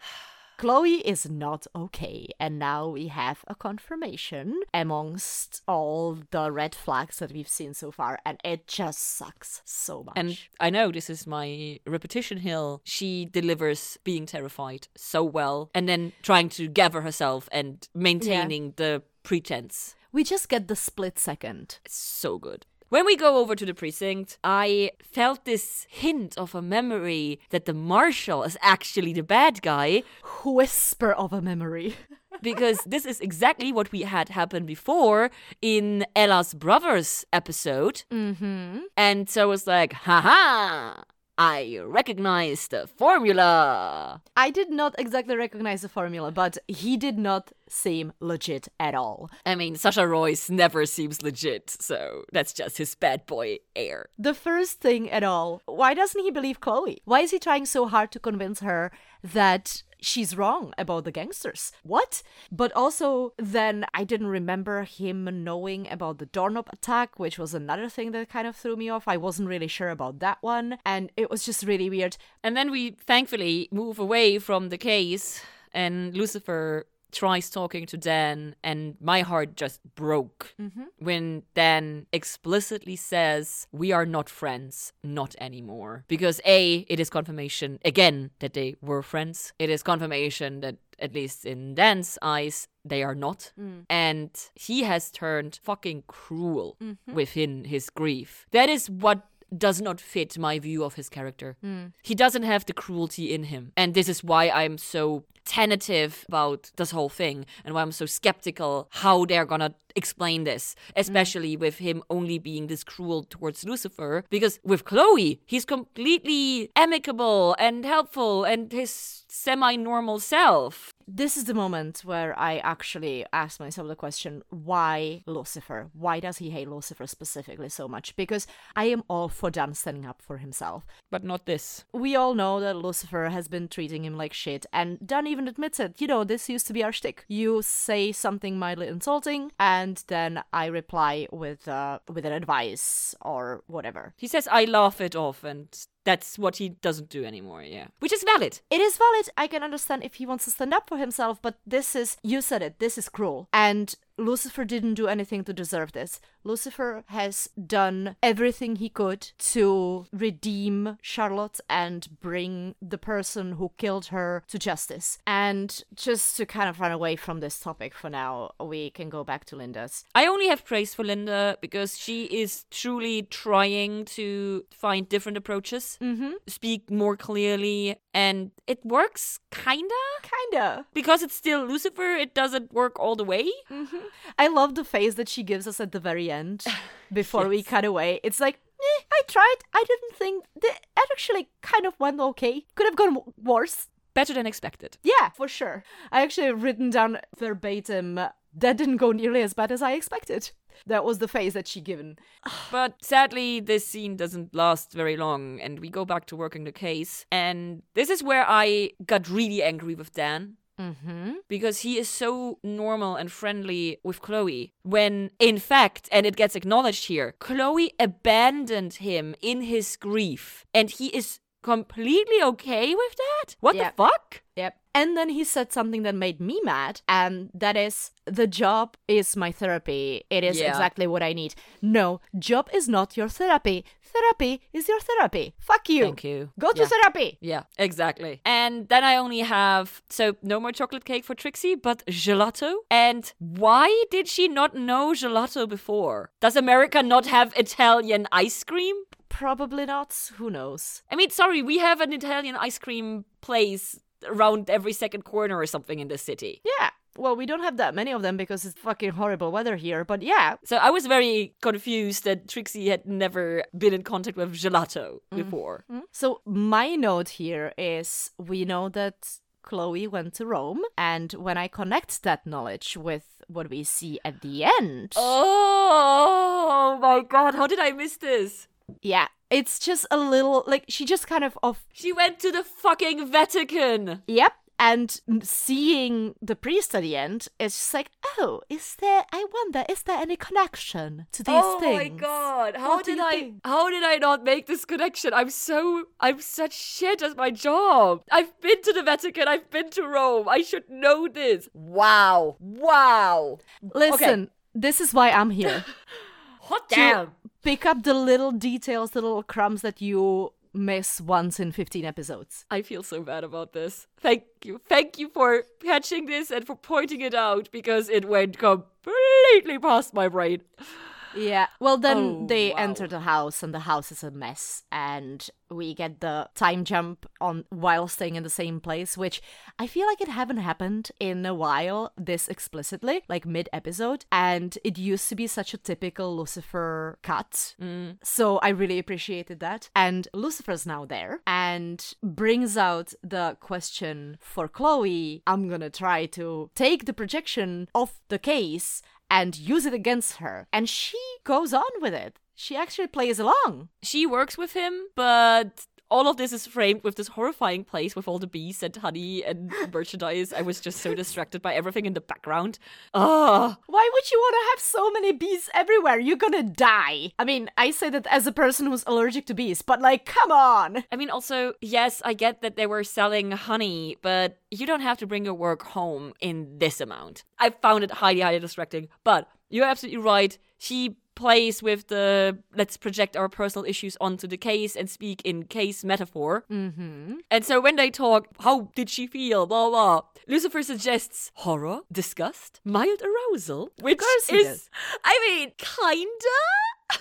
Chloe is not okay, and now we have a confirmation amongst all the red flags that we've seen so far, and it just sucks so much. And I know this is my repetition hill. She delivers being terrified so well and then trying to gather herself and maintaining the pretense. we just get the split second. It's so good. When we go over to the precinct, I felt this hint of a memory that the marshal is actually the bad guy. Whisper of a memory. because this is exactly what we had happen before in Ella's Brothers episode. Mm-hmm. And so I was like, haha, I recognize the formula. I did not exactly recognize the formula, but he did not seem legit at all. I mean, Sasha Roiz never seems legit, so that's just his bad boy air. The first thing at all, why doesn't he believe Chloe? Why is he trying so hard to convince her that she's wrong about the gangsters. What? But also, then I didn't remember him knowing about the doorknob attack, which was another thing that kind of threw me off. I wasn't really sure about that one, and it was just really weird. And then we thankfully move away from the case, and Lucifer tries talking to Dan, and my heart just broke mm-hmm. when Dan explicitly says, We are not friends, not anymore. Because A, it is confirmation again that they were friends. It is confirmation that, at least in Dan's eyes, they are not. Mm. And he has turned fucking cruel mm-hmm. within his grief. That is what does not fit my view of his character. Mm. He doesn't have the cruelty in him. And this is why I'm so tentative about this whole thing and why I'm so skeptical how they're gonna explain this, especially with him only being this cruel towards Lucifer. Because with Chloe, he's completely amicable and helpful and his semi normal self. This is the moment where I actually ask myself the question why Lucifer? Why does he hate Lucifer specifically so much? Because I am all for Dan standing up for himself. But not this. We all know that Lucifer has been treating him like shit, and Dan even admits it. You know, this used to be our shtick. You say something mildly insulting, and then I reply with uh, with an advice or whatever. He says, I laugh it off, and that's what he doesn't do anymore, yeah. Which is valid. It is valid. I can understand if he wants to stand up for himself, but this is, you said it, this is cruel. And Lucifer didn't do anything to deserve this. Lucifer has done everything he could to redeem Charlotte and bring the person who killed her to justice. And just to kind of run away from this topic for now, we can go back to Linda's. I only have praise for Linda because she is truly trying to find different approaches, Mm-hmm. speak more clearly, and it works kinda. Kinda. Because it's still Lucifer, it doesn't work all the way. I love the face that she gives us at the very end before we cut away. It's like, eh, I tried. I didn't think that it actually kind of went okay. Could have gone worse. Better than expected. Yeah, for sure. I actually written down verbatim. That didn't go nearly as bad as I expected. That was the face that she given. But sadly, this scene doesn't last very long, and we go back to working the case. And this is where I got really angry with Dan. Mm-hmm. because he is so normal and friendly with Chloe. When, in fact, and it gets acknowledged here, Chloe abandoned him in his grief, and he is completely okay with that? What Yeah. the fuck? Yep. And then he said something that made me mad, and that is the job is my therapy. It is Yeah. exactly what I need. No, job is not your therapy. Therapy is your therapy. Fuck you. Thank you. Go to therapy. Yeah, exactly. And then I only have so no more chocolate cake for Trixie, but gelato. And why did she not know gelato before? Does America not have Italian ice cream? Probably not. Who knows? I mean, sorry, we have an Italian ice cream place around every second corner or something in the city. Yeah. Well, we don't have that many of them because it's fucking horrible weather here, but yeah. So I was very confused that Trixie had never been in contact with gelato mm-hmm. before. Mm-hmm. So my note here is we know that Chloe went to Rome, and when I connect that knowledge with what we see at the end, Oh my god, how did I miss this? Yeah, it's just a little like she just kind of off. She went to the fucking Vatican. yep. And seeing the priest at the end, it's just like, oh, is there? I wonder, is there any connection to these oh things? Oh my god, how What did I think? how did I not make this connection? I'm so I'm such shit at my job. I've been to the Vatican, I've been to Rome. I should know this. Wow. Wow. Listen, this is why I'm here. Hot damn. Pick up the little details, the little crumbs that you miss once in 15 episodes. I feel so bad about this. Thank you. Thank you for catching this and for pointing it out because it went completely past my brain. Yeah. Well, then Oh, they wow. enter the house, and the house is a mess, and we get the time jump on while staying in the same place, which I feel like it haven't happened in a while this explicitly, like mid episode, and it used to be such a typical Lucifer cut. Mm. So I really appreciated that. And Lucifer's now there and brings out the question for Chloe. I'm gonna try to take the projection of the case and use it against her. And she goes on with it. She actually plays along. She works with him, but all of this is framed with this horrifying place with all the bees and honey and merchandise. I was just so distracted by everything in the background. Ugh. Why would you want to have so many bees everywhere? You're gonna die. I mean, I say that as a person who's allergic to bees, but like, come on. I mean, also, yes, I get that they were selling honey, but you don't have to bring your work home in this amount. I found it highly, highly distracting. But you're absolutely right. She plays with the let's project our personal issues onto the case and speak in case metaphor. Mm-hmm. And so when they talk, how did she feel? Blah blah. Lucifer suggests horror, disgust, mild arousal, which is, does. I mean, kinda.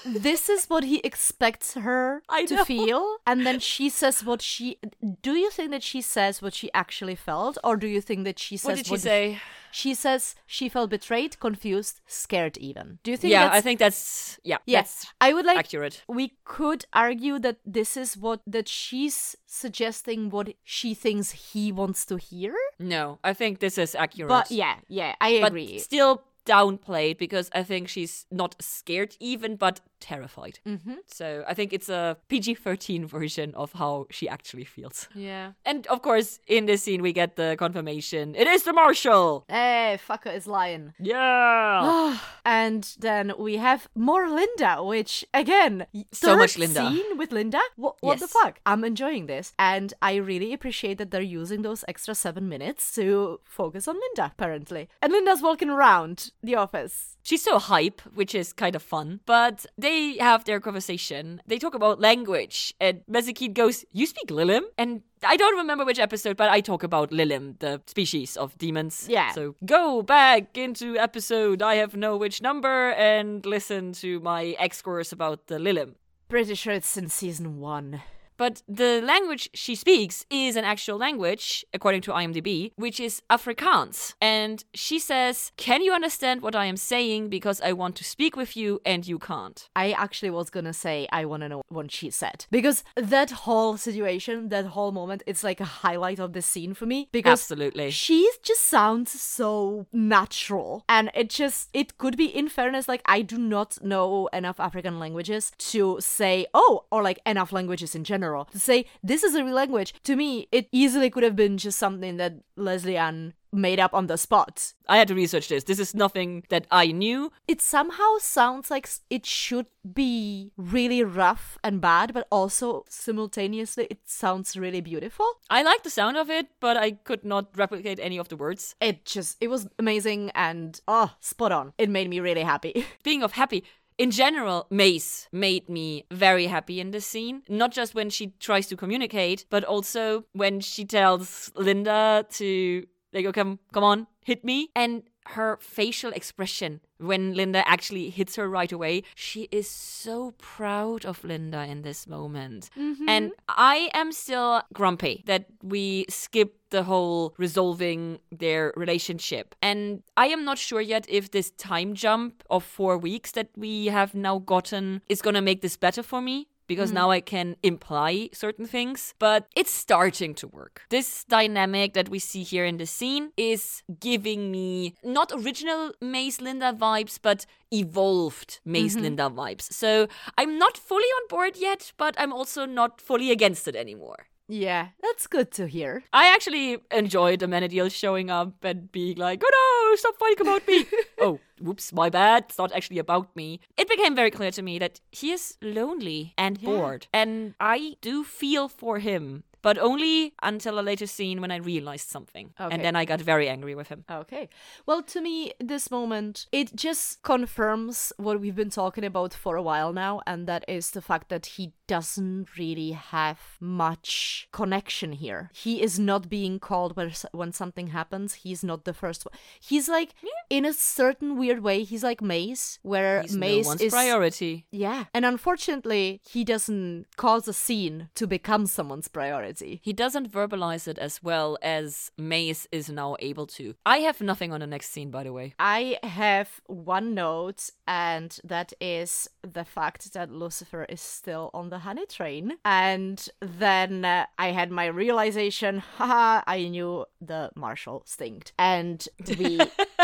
this is what he expects her to feel and then she says what she do you think that she says what she actually felt or do you think that she says What did she say? She says she felt betrayed confused scared even do you think Yeah, that's I think that's yeah, yes that's i would like accurate. we could argue that this is what that she's suggesting what she thinks he wants to hear No, I think this is accurate. but yeah yeah i but agree still downplayed because I think she's not scared even, but terrified. Mm-hmm. So I think it's a PG 13 version of how she actually feels. yeah And of course, in this scene, we get the confirmation it is the Marshal! hey fucker is lying Yeah! and then we have more Linda, which again, So much Linda. Scene with Linda. What, what the fuck? I'm enjoying this, and I really appreciate that they're using those extra seven minutes to focus on Linda. Apparently, and Linda's walking around the office. She's so hype, which is kind of fun. But they have their conversation. They talk about language, and Mazikeen goes, You speak Lilim? And I don't remember which episode, but I talk about Lilim, the species of demons. Yeah. So go back into episode I have no which number and listen to my X course about the Lilim. Pretty sure it's in season one. But the language she speaks is an actual language, according to IMDb, which is Afrikaans. And she says, Can you understand what I am saying? Because I want to speak with you and you can't. I actually was gonna say I want to know what she said because that whole situation, that whole moment, it's like a highlight of the scene for me because Absolutely. she just sounds so natural and it just it could be in fairness like i do not know enough african languages to say oh or like enough languages in general to say this is a real language to me it easily could have been just something that Lesley-Ann made up on the spot I had to research this. This is nothing that I knew. it somehow sounds like it should be really rough and bad but also simultaneously it sounds really beautiful I like the sound of it, but I could not replicate any of the words. it just it was amazing and oh spot on it made me really happy Speaking of happy, in general, Maze made me very happy in this scene. Not just when she tries to communicate, but also when she tells Linda to like, oh, come, come on, hit me. And her facial expression when Linda actually hits her right away, she is so proud of Linda in this moment. Mm-hmm. And I am still grumpy that we skipped the whole resolving their relationship. And I am not sure yet if this time jump of four weeks that we have now gotten is gonna make this better for me. Because hmm. now I can imply certain things, but it's starting to work. This dynamic that we see here in the scene is giving me not original Maze Linda vibes, but evolved Maze mm-hmm. Linda vibes. So I'm not fully on board yet, but I'm also not fully against it anymore. Yeah, that's good to hear. I actually enjoyed Amenadiel showing up and being like, oh no, stop fighting about me. oh, whoops, my bad. It's not actually about me. It became very clear to me that he is lonely and bored. And I do feel for him but only until a later scene when I realized something. Okay. And then I got very angry with him. Okay. Well, to me, this moment, it just confirms what we've been talking about for a while now, and that is the fact that he doesn't really have much connection here. He is not being called when, when something happens. He's not the first one. He's like, in a certain weird way, he's like Maze, where He's Maze no is. priority. Yeah. And unfortunately, he doesn't cause a scene to become someone's priority. He doesn't verbalize it as well as Maze is now able to. I have nothing on the next scene, by the way. I have one note, and that is the fact that Lucifer is still on the honey train. And then uh, I had my realization haha, I knew the Marshall stinked. And we.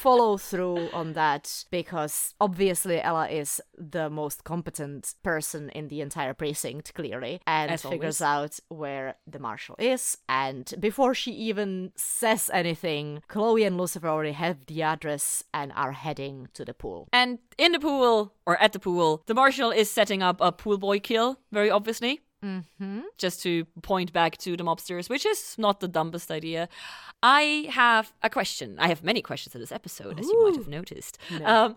follow through on that because obviously Ella is the most competent person in the entire precinct, clearly, and As figures always. out where the marshal is. And before she even says anything, Chloe and Lucifer already have the address and are heading to the pool. And in the pool, or at the pool, the marshal is setting up a pool boy kill, very obviously. Mm-hmm. Just to point back to the mobsters, which is not the dumbest idea. I have a question. I have many questions in this episode, as you might have noticed. Um,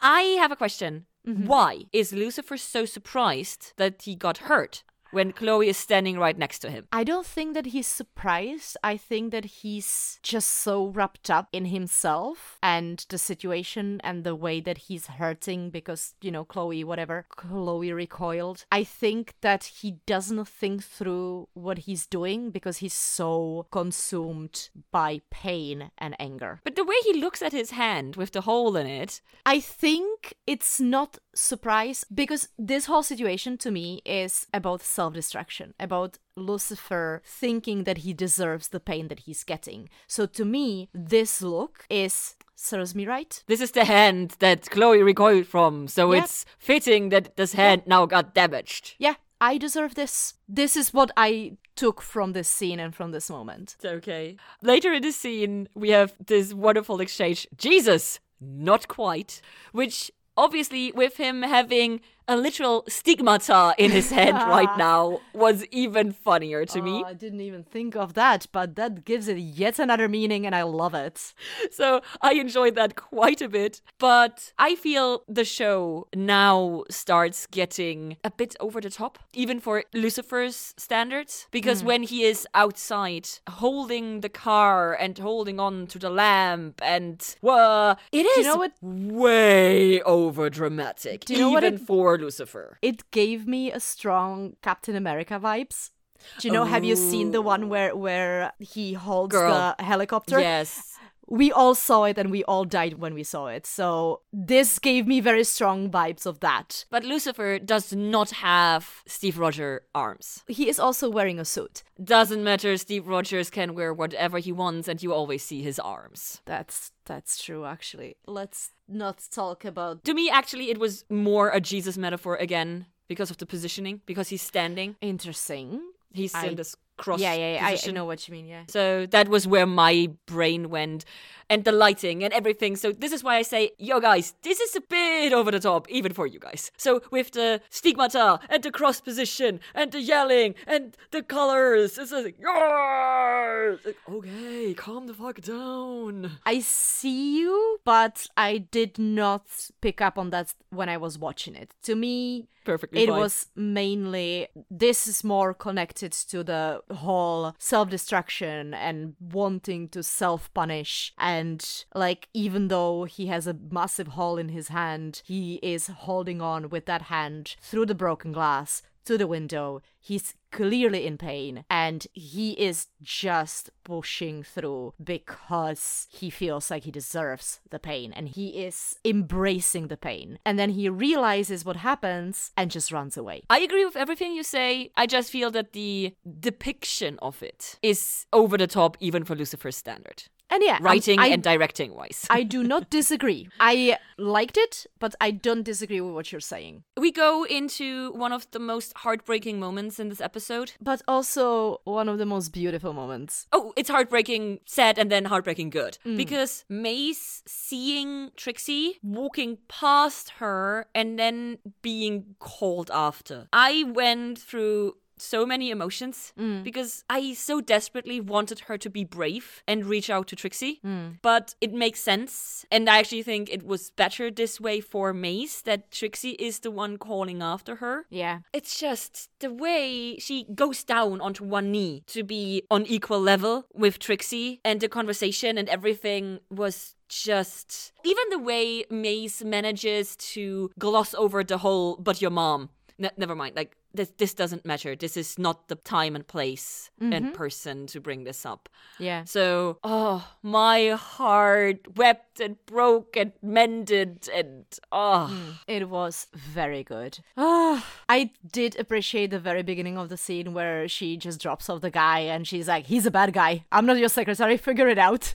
I have a question. Why is Lucifer so surprised that he got hurt when Chloe is standing right next to him? I don't think that he's surprised. I think that he's just so wrapped up in himself and the situation and the way that he's hurting because, you know, Chloe, whatever, Chloe recoiled. I think that he doesn't think through what he's doing because he's so consumed by pain and anger. But the way he looks at his hand with the hole in it, I think it's not surprise because this whole situation to me is about self-destruction, about Lucifer thinking that he deserves the pain that he's getting. So to me, this look is serves me right. this is the hand that Chloe recoiled from, so Yep. it's fitting that this hand now got damaged. Yeah, I deserve this. This is what I took from this scene and from this moment. Okay. Later in the scene, we have this wonderful exchange. Jesus, not quite. Which obviously, with him having a literal stigmata in his head right now, was even funnier to me. Oh, I didn't even think of that, but that gives it yet another meaning and I love it. So I enjoyed that quite a bit. But I feel the show now starts getting a bit over the top, even for Lucifer's standards. Because hmm. when he is outside holding the car and holding on to the lamp and whoa, it is you know what- way over dramatic. Do you know what even it- for Lucifer. it gave me a strong Captain America vibes. Do you know? Have you seen the one where where he holds Girl. the helicopter? Yes. We all saw it and we all died when we saw it. So this gave me very strong vibes of that. But Lucifer does not have Steve Rogers arms. He is also wearing a suit. Doesn't matter, Steve Rogers can wear whatever he wants and you always see his arms. That's that's true actually. Let's not talk about To me, actually, it was more a Jesus metaphor again because of the positioning, because he's standing. interesting. He's I- in this cross yeah, yeah, yeah. I, I know what you mean, yeah. So that was where my brain went and the lighting and everything. So this is why I say, yo guys, this is a bit over the top, even for you guys. So with the stigmata and the cross position and the yelling and the colors, it's like! It's like, okay, calm the fuck down. I see you, but I did not pick up on that when I was watching it. To me, Perfectly it fine. was mainly this is more connected to the whole self-destruction and wanting to self-punish and like even though he has a massive hole in his hand he is holding on with that hand through the broken glass to the window. He's clearly in pain and he is just pushing through because he feels like he deserves the pain and he is embracing the pain. And then he realizes what happens and just runs away. I agree with everything you say. I just feel that the depiction of it is over the top, even for Lucifer's standard, and yeah writing I, and directing wise. I do not disagree i liked it but i don't disagree with what you're saying we go into one of the most heartbreaking moments in this episode. but also one of the most beautiful moments Oh, it's heartbreaking sad and then heartbreaking good. Mm. Because Maze seeing Trixie walking past her and then being called after. I went through so many emotions Mm. because I so desperately wanted her to be brave and reach out to Trixie. Mm. But it makes sense. And I actually think it was better this way for Maze that Trixie is the one calling after her. Yeah. It's just the way she goes down onto one knee to be on equal level with Trixie and the conversation and everything was just even the way Maze manages to gloss over the whole but your mom. Ne- never mind. Like this this doesn't matter. This is not the time and place and person to bring this up. Yeah. So, oh, my heart wept and broke and mended and oh. It was very good. Ah, I did appreciate the very beginning of the scene where she just drops off the guy and she's like, he's a bad guy. I'm not your secretary. Figure it out.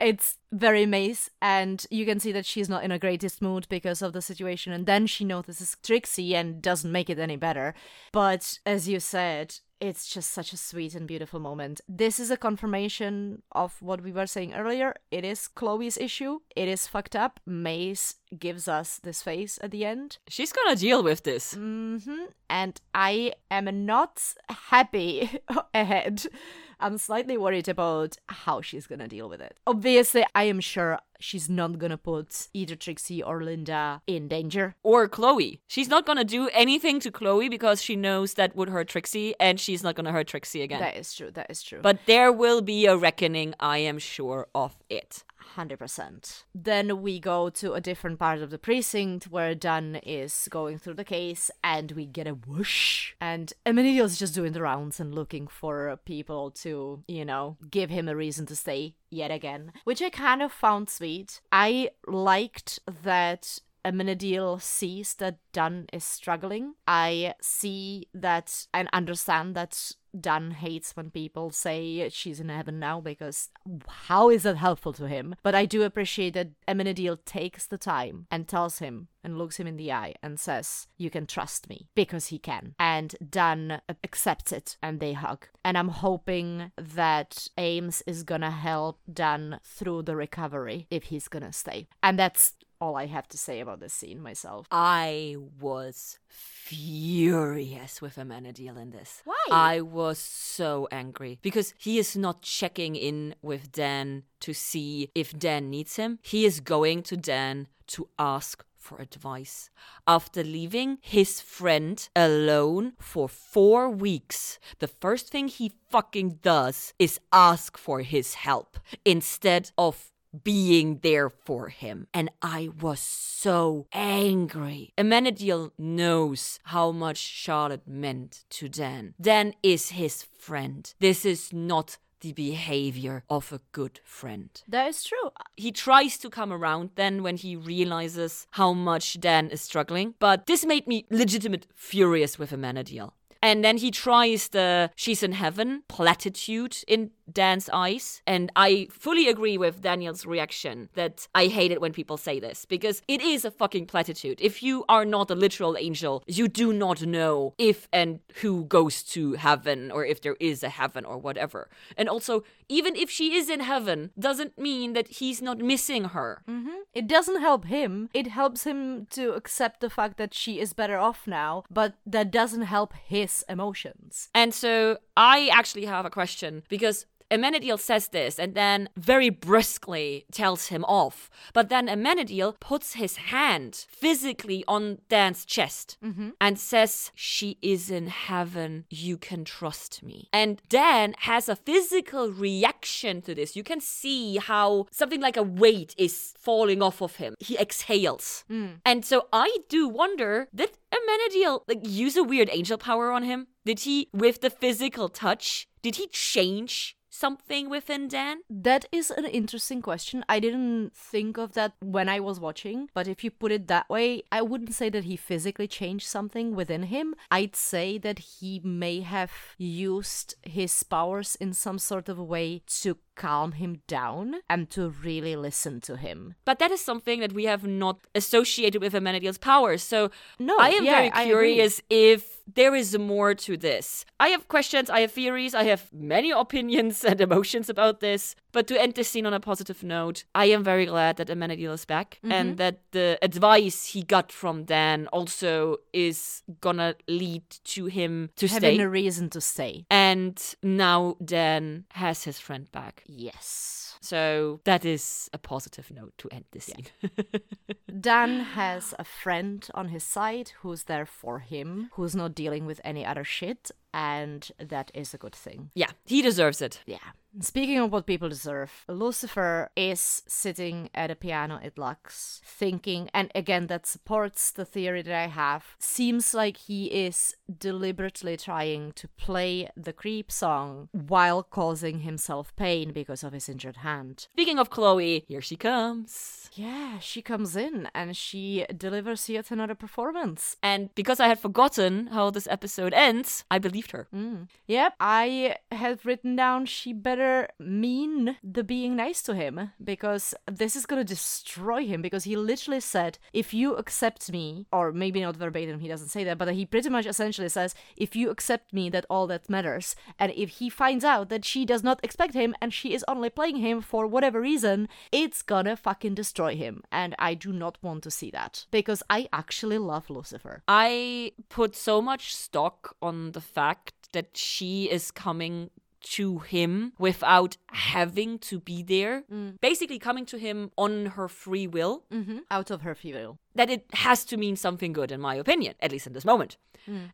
It's very Maze, and you can see that she's not in a greatest mood because of the situation. And then she notices Trixie and doesn't make it any better. But as you said, it's just such a sweet and beautiful moment. This is a confirmation of what we were saying earlier. It is Chloe's issue. It is fucked up. Maze gives us this face at the end. She's gonna deal with this. hmm And I am not happy ahead. I'm slightly worried about how she's gonna deal with it. Obviously, I am sure she's not gonna put either Trixie or Linda in danger. Or Chloe. She's not gonna do anything to Chloe because she knows that would hurt Trixie, and she's not gonna hurt Trixie again. That is true, that is true. But there will be a reckoning, I am sure of it. 100%. Then we go to a different part of the precinct where Dan is going through the case and we get a whoosh. And Amenadiel's just doing the rounds and looking for people to, you know, give him a reason to stay yet again, which I kind of found sweet. I liked that Amenadiel sees that Dan is struggling. I see that and understand that Dan hates when people say she's in heaven now because how is that helpful to him? But I do appreciate that Amenadiel takes the time and tells him and looks him in the eye and says, You can trust me because he can. And Dan accepts it and they hug. And I'm hoping that Ames is gonna help Dan through the recovery if he's gonna stay. And that's all I have to say about this scene myself. I was furious with Amenadiel in this. Why? I was so angry because he is not checking in with Dan to see if Dan needs him. He is going to Dan to ask for advice. After leaving his friend alone for four weeks, the first thing he fucking does is ask for his help instead of being there for him. And I was so angry. Amenadiel knows how much Charlotte meant to Dan. Dan is his friend. This is not the behavior of a good friend. That is true. He tries to come around then when he realizes how much Dan is struggling, but this made me legitimate furious with Amenadiel. And then he tries the she's in heaven platitude in Dan's eyes. And I fully agree with Daniel's reaction that I hate it when people say this because it is a fucking platitude. If you are not a literal angel, you do not know if and who goes to heaven or if there is a heaven or whatever. And also, even if she is in heaven, doesn't mean that he's not missing her. Mm-hmm. It doesn't help him. It helps him to accept the fact that she is better off now, but that doesn't help his emotions. And so I actually have a question because Amenadiel says this and then very brusquely tells him off. But then Amenadiel puts his hand physically on Dan's chest mm-hmm. and says, She is in heaven. You can trust me. And Dan has a physical reaction to this. You can see how something like a weight is falling off of him. He exhales. Mm. And so I do wonder did Amenadiel like use a weird angel power on him? Did he, with the physical touch, did he change something within Dan? That is an interesting question. I didn't think of that when I was watching, but if you put it that way, I wouldn't say that he physically changed something within him. I'd say that he may have used his powers in some sort of way to calm him down and to really listen to him. But that is something that we have not associated with Amenadiel's powers. So No, I am yeah, very curious if there is more to this. I have questions, I have theories, I have many opinions and emotions about this. But to end this scene on a positive note, I am very glad that Amenadiel is back and mm-hmm. that the advice he got from Dan also is gonna lead to him to Having stay. a reason to stay. and now Dan has his friend back. Yes. So that is a positive note to end this scene. Dan has a friend on his side who's there for him, who's not dealing with any other shit, and that is a good thing. yeah, he deserves it. Yeah. Speaking of what people deserve, Lucifer is sitting at a piano at Lux, thinking, and again, that supports the theory that I have. Seems like he is deliberately trying to play the creep song while causing himself pain because of his injured hand. Speaking of Chloe, here she comes. Yeah, she comes in and she delivers yet another performance. And because I had forgotten how this episode ends, I believed her. Mm. Yep, I have written down she better mean the being nice to him because this is gonna destroy him because he literally said, if you accept me, or maybe not verbatim, he doesn't say that, but he pretty much essentially says, if you accept me, that all that matters. And if he finds out that she does not expect him and she is only playing him for whatever reason, it's gonna fucking destroy him. And I do not want to see that because I actually love Lucifer. I put so much stock on the fact that she is coming to him without having to be there. Basically, coming to him on her free will. Mm-hmm. Out of her free will. That it has to mean something good, in my opinion, at least in this moment.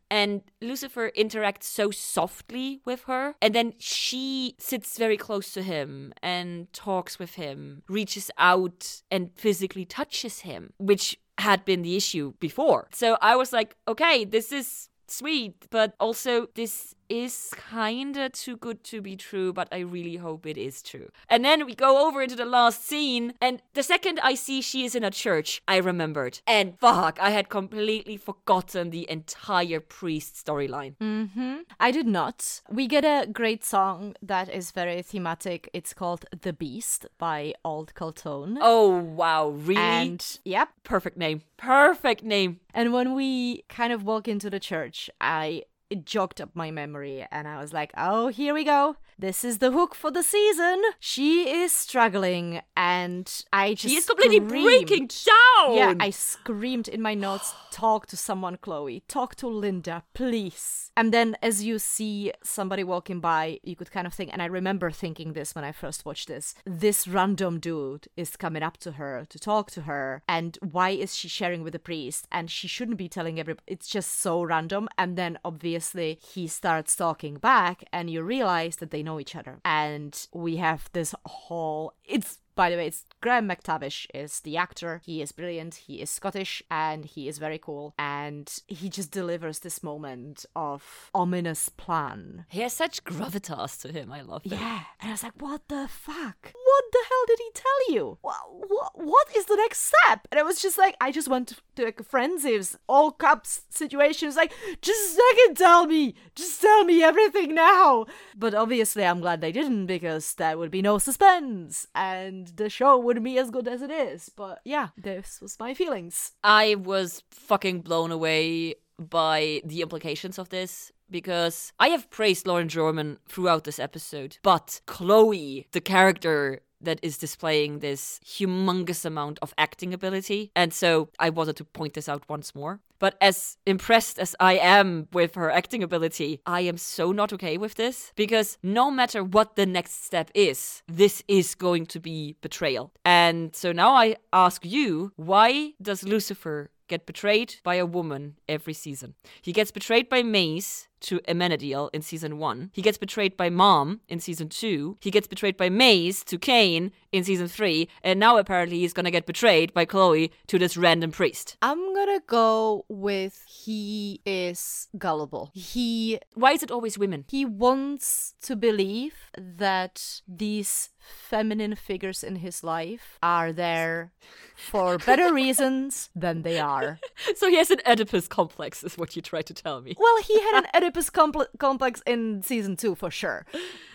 And Lucifer interacts so softly with her. And then she sits very close to him and talks with him, reaches out and physically touches him, which had been the issue before. So I was like, okay, this is sweet, but also this is kinda too good to be true, but I really hope it is true. And then we go over into the last scene, and the second I see she is in a church, I remembered. And fuck, I had completely forgotten the entire priest storyline. Mm-hmm. I did not. We get a great song that is very thematic. It's called The Beast by Old Coltone. Oh wow, really? And yep. Perfect name. Perfect name. And when we kind of walk into the church, I it jogged up my memory and I was like, oh, here we go. This is the hook for the season. She is struggling and I just She is completely screamed. breaking down. Yeah, I screamed in my notes, talk to someone, Chloe. Talk to Linda, please. And then as you see somebody walking by, you could kind of think, and I remember thinking this when I first watched this this random dude is coming up to her to talk to her. And why is she sharing with the priest? And she shouldn't be telling everybody. It's just so random. And then obviously he starts talking back, and you realize that they know each other. And we have this whole. It's by the way, it's Graham McTavish is the actor. He is brilliant. He is Scottish and he is very cool. And he just delivers this moment of ominous plan. He has such gravitas to him. I love it. Yeah. And I was like, what the fuck? What the hell did he tell you? What, what, what is the next step? And it was just like, I just went to like a frenzies, all cups situations. Like, just fucking tell me. Just tell me everything now. But obviously, I'm glad they didn't because there would be no suspense and the show wouldn't be as good as it is. But yeah, this was my feelings. I was fucking blown away by the implications of this because I have praised Lauren German throughout this episode, but Chloe, the character that is displaying this humongous amount of acting ability, and so I wanted to point this out once more. But as impressed as I am with her acting ability, I am so not okay with this because no matter what the next step is, this is going to be betrayal. And so now I ask you, why does Lucifer get betrayed by a woman every season. He gets betrayed by Maze to Amenadiel in season one. He gets betrayed by Mom in season two. He gets betrayed by Maze to Cain in season three. And now apparently he's gonna get betrayed by Chloe to this random priest. I'm gonna go with he is gullible. He Why is it always women? he wants to believe that these feminine figures in his life are there for better reasons than they are. So he has an Oedipus complex, is what you try to tell me. Well, he had an Oedipus compl- complex in season two for sure,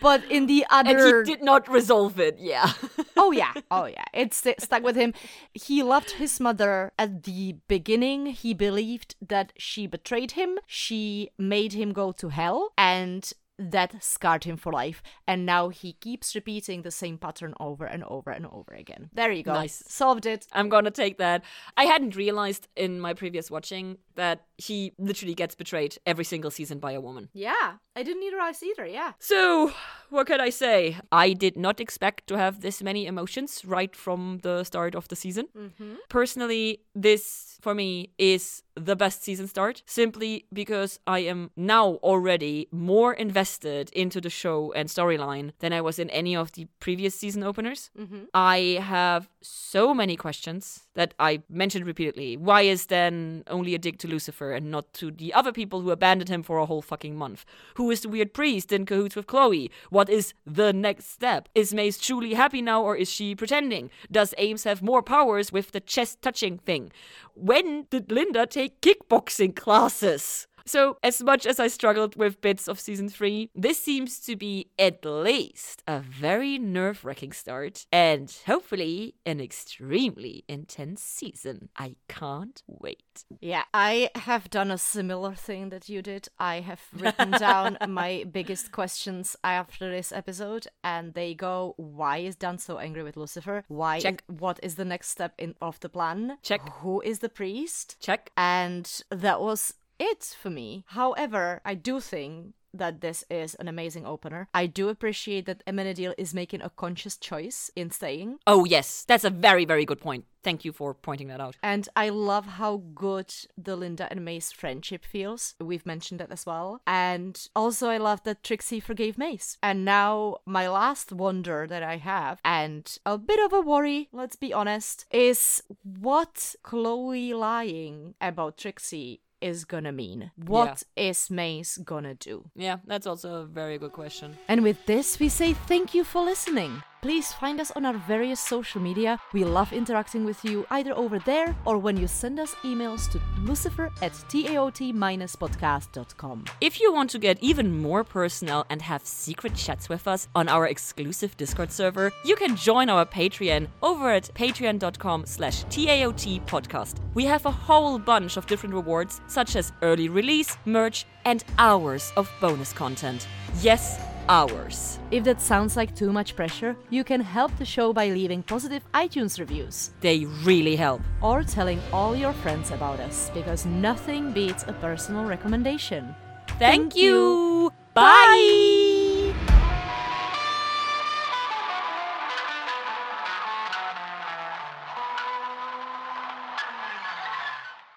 but in the And other, he did not resolve it, yeah. oh yeah, oh yeah, it st- stuck with him. He loved his mother at the beginning. He believed that she betrayed him. She made him go to hell, and that scarred him for life. And now he keeps repeating the same pattern over and over and over again. There you go. Nice. Solved it. I'm gonna take that. I hadn't realized in my previous watching that he literally gets betrayed every single season by a woman. Yeah, I didn't need rice either. Yeah. So, what can I say? I did not expect to have this many emotions right from the start of the season. Mm-hmm. Personally, this for me is the best season start simply because I am now already more invested into the show and storyline than I was in any of the previous season openers. Mm-hmm. I have so many questions that I mentioned repeatedly. Why is Dan only a dick to Lucifer and not to the other people who abandoned him for a whole fucking month? Who is the weird priest in cahoots with Chloe? What is the next step? Is Maze truly happy now or is she pretending? Does Ames have more powers with the chest touching thing? When did Linda take kickboxing classes? So, as much as I struggled with bits of season 3, this seems to be at least a very nerve wracking start and hopefully an extremely intense season. I can't wait. Yeah, I have done a similar thing that you did. I have written down my biggest questions after this episode, and they go: Why is Dan so angry with Lucifer? Why? Check. What is the next step in of the plan? Check. Who is the priest? Check. And that was it for me. However, I do think that this is an amazing opener. I do appreciate that Amenadiel is making a conscious choice in staying. Oh, yes, that's a very, very good point. Thank you for pointing that out. And I love how good the Linda and Maze friendship feels. We've mentioned that as well. And also, I love that Trixie forgave Maze. And now, my last wonder that I have, and a bit of a worry, let's be honest, is what Chloe lying about Trixie is gonna mean. What is Maze gonna do? Yeah, that's also a very good question. And with this, we say thank you for listening. Please find us on our various social media. We love interacting with you either over there or when you send us emails to lucifer at taot-podcast.com. If you want to get even more personal and have secret chats with us on our exclusive Discord server, you can join our Patreon over at patreon.com slash TAOT podcast. We have a whole bunch of different rewards, such as early release, merch, and hours of bonus content. Yes, hours. If that sounds like too much pressure, you can help the show by leaving positive iTunes reviews They really help. or telling all your friends about us because nothing beats a personal recommendation. Thank, you. Bye.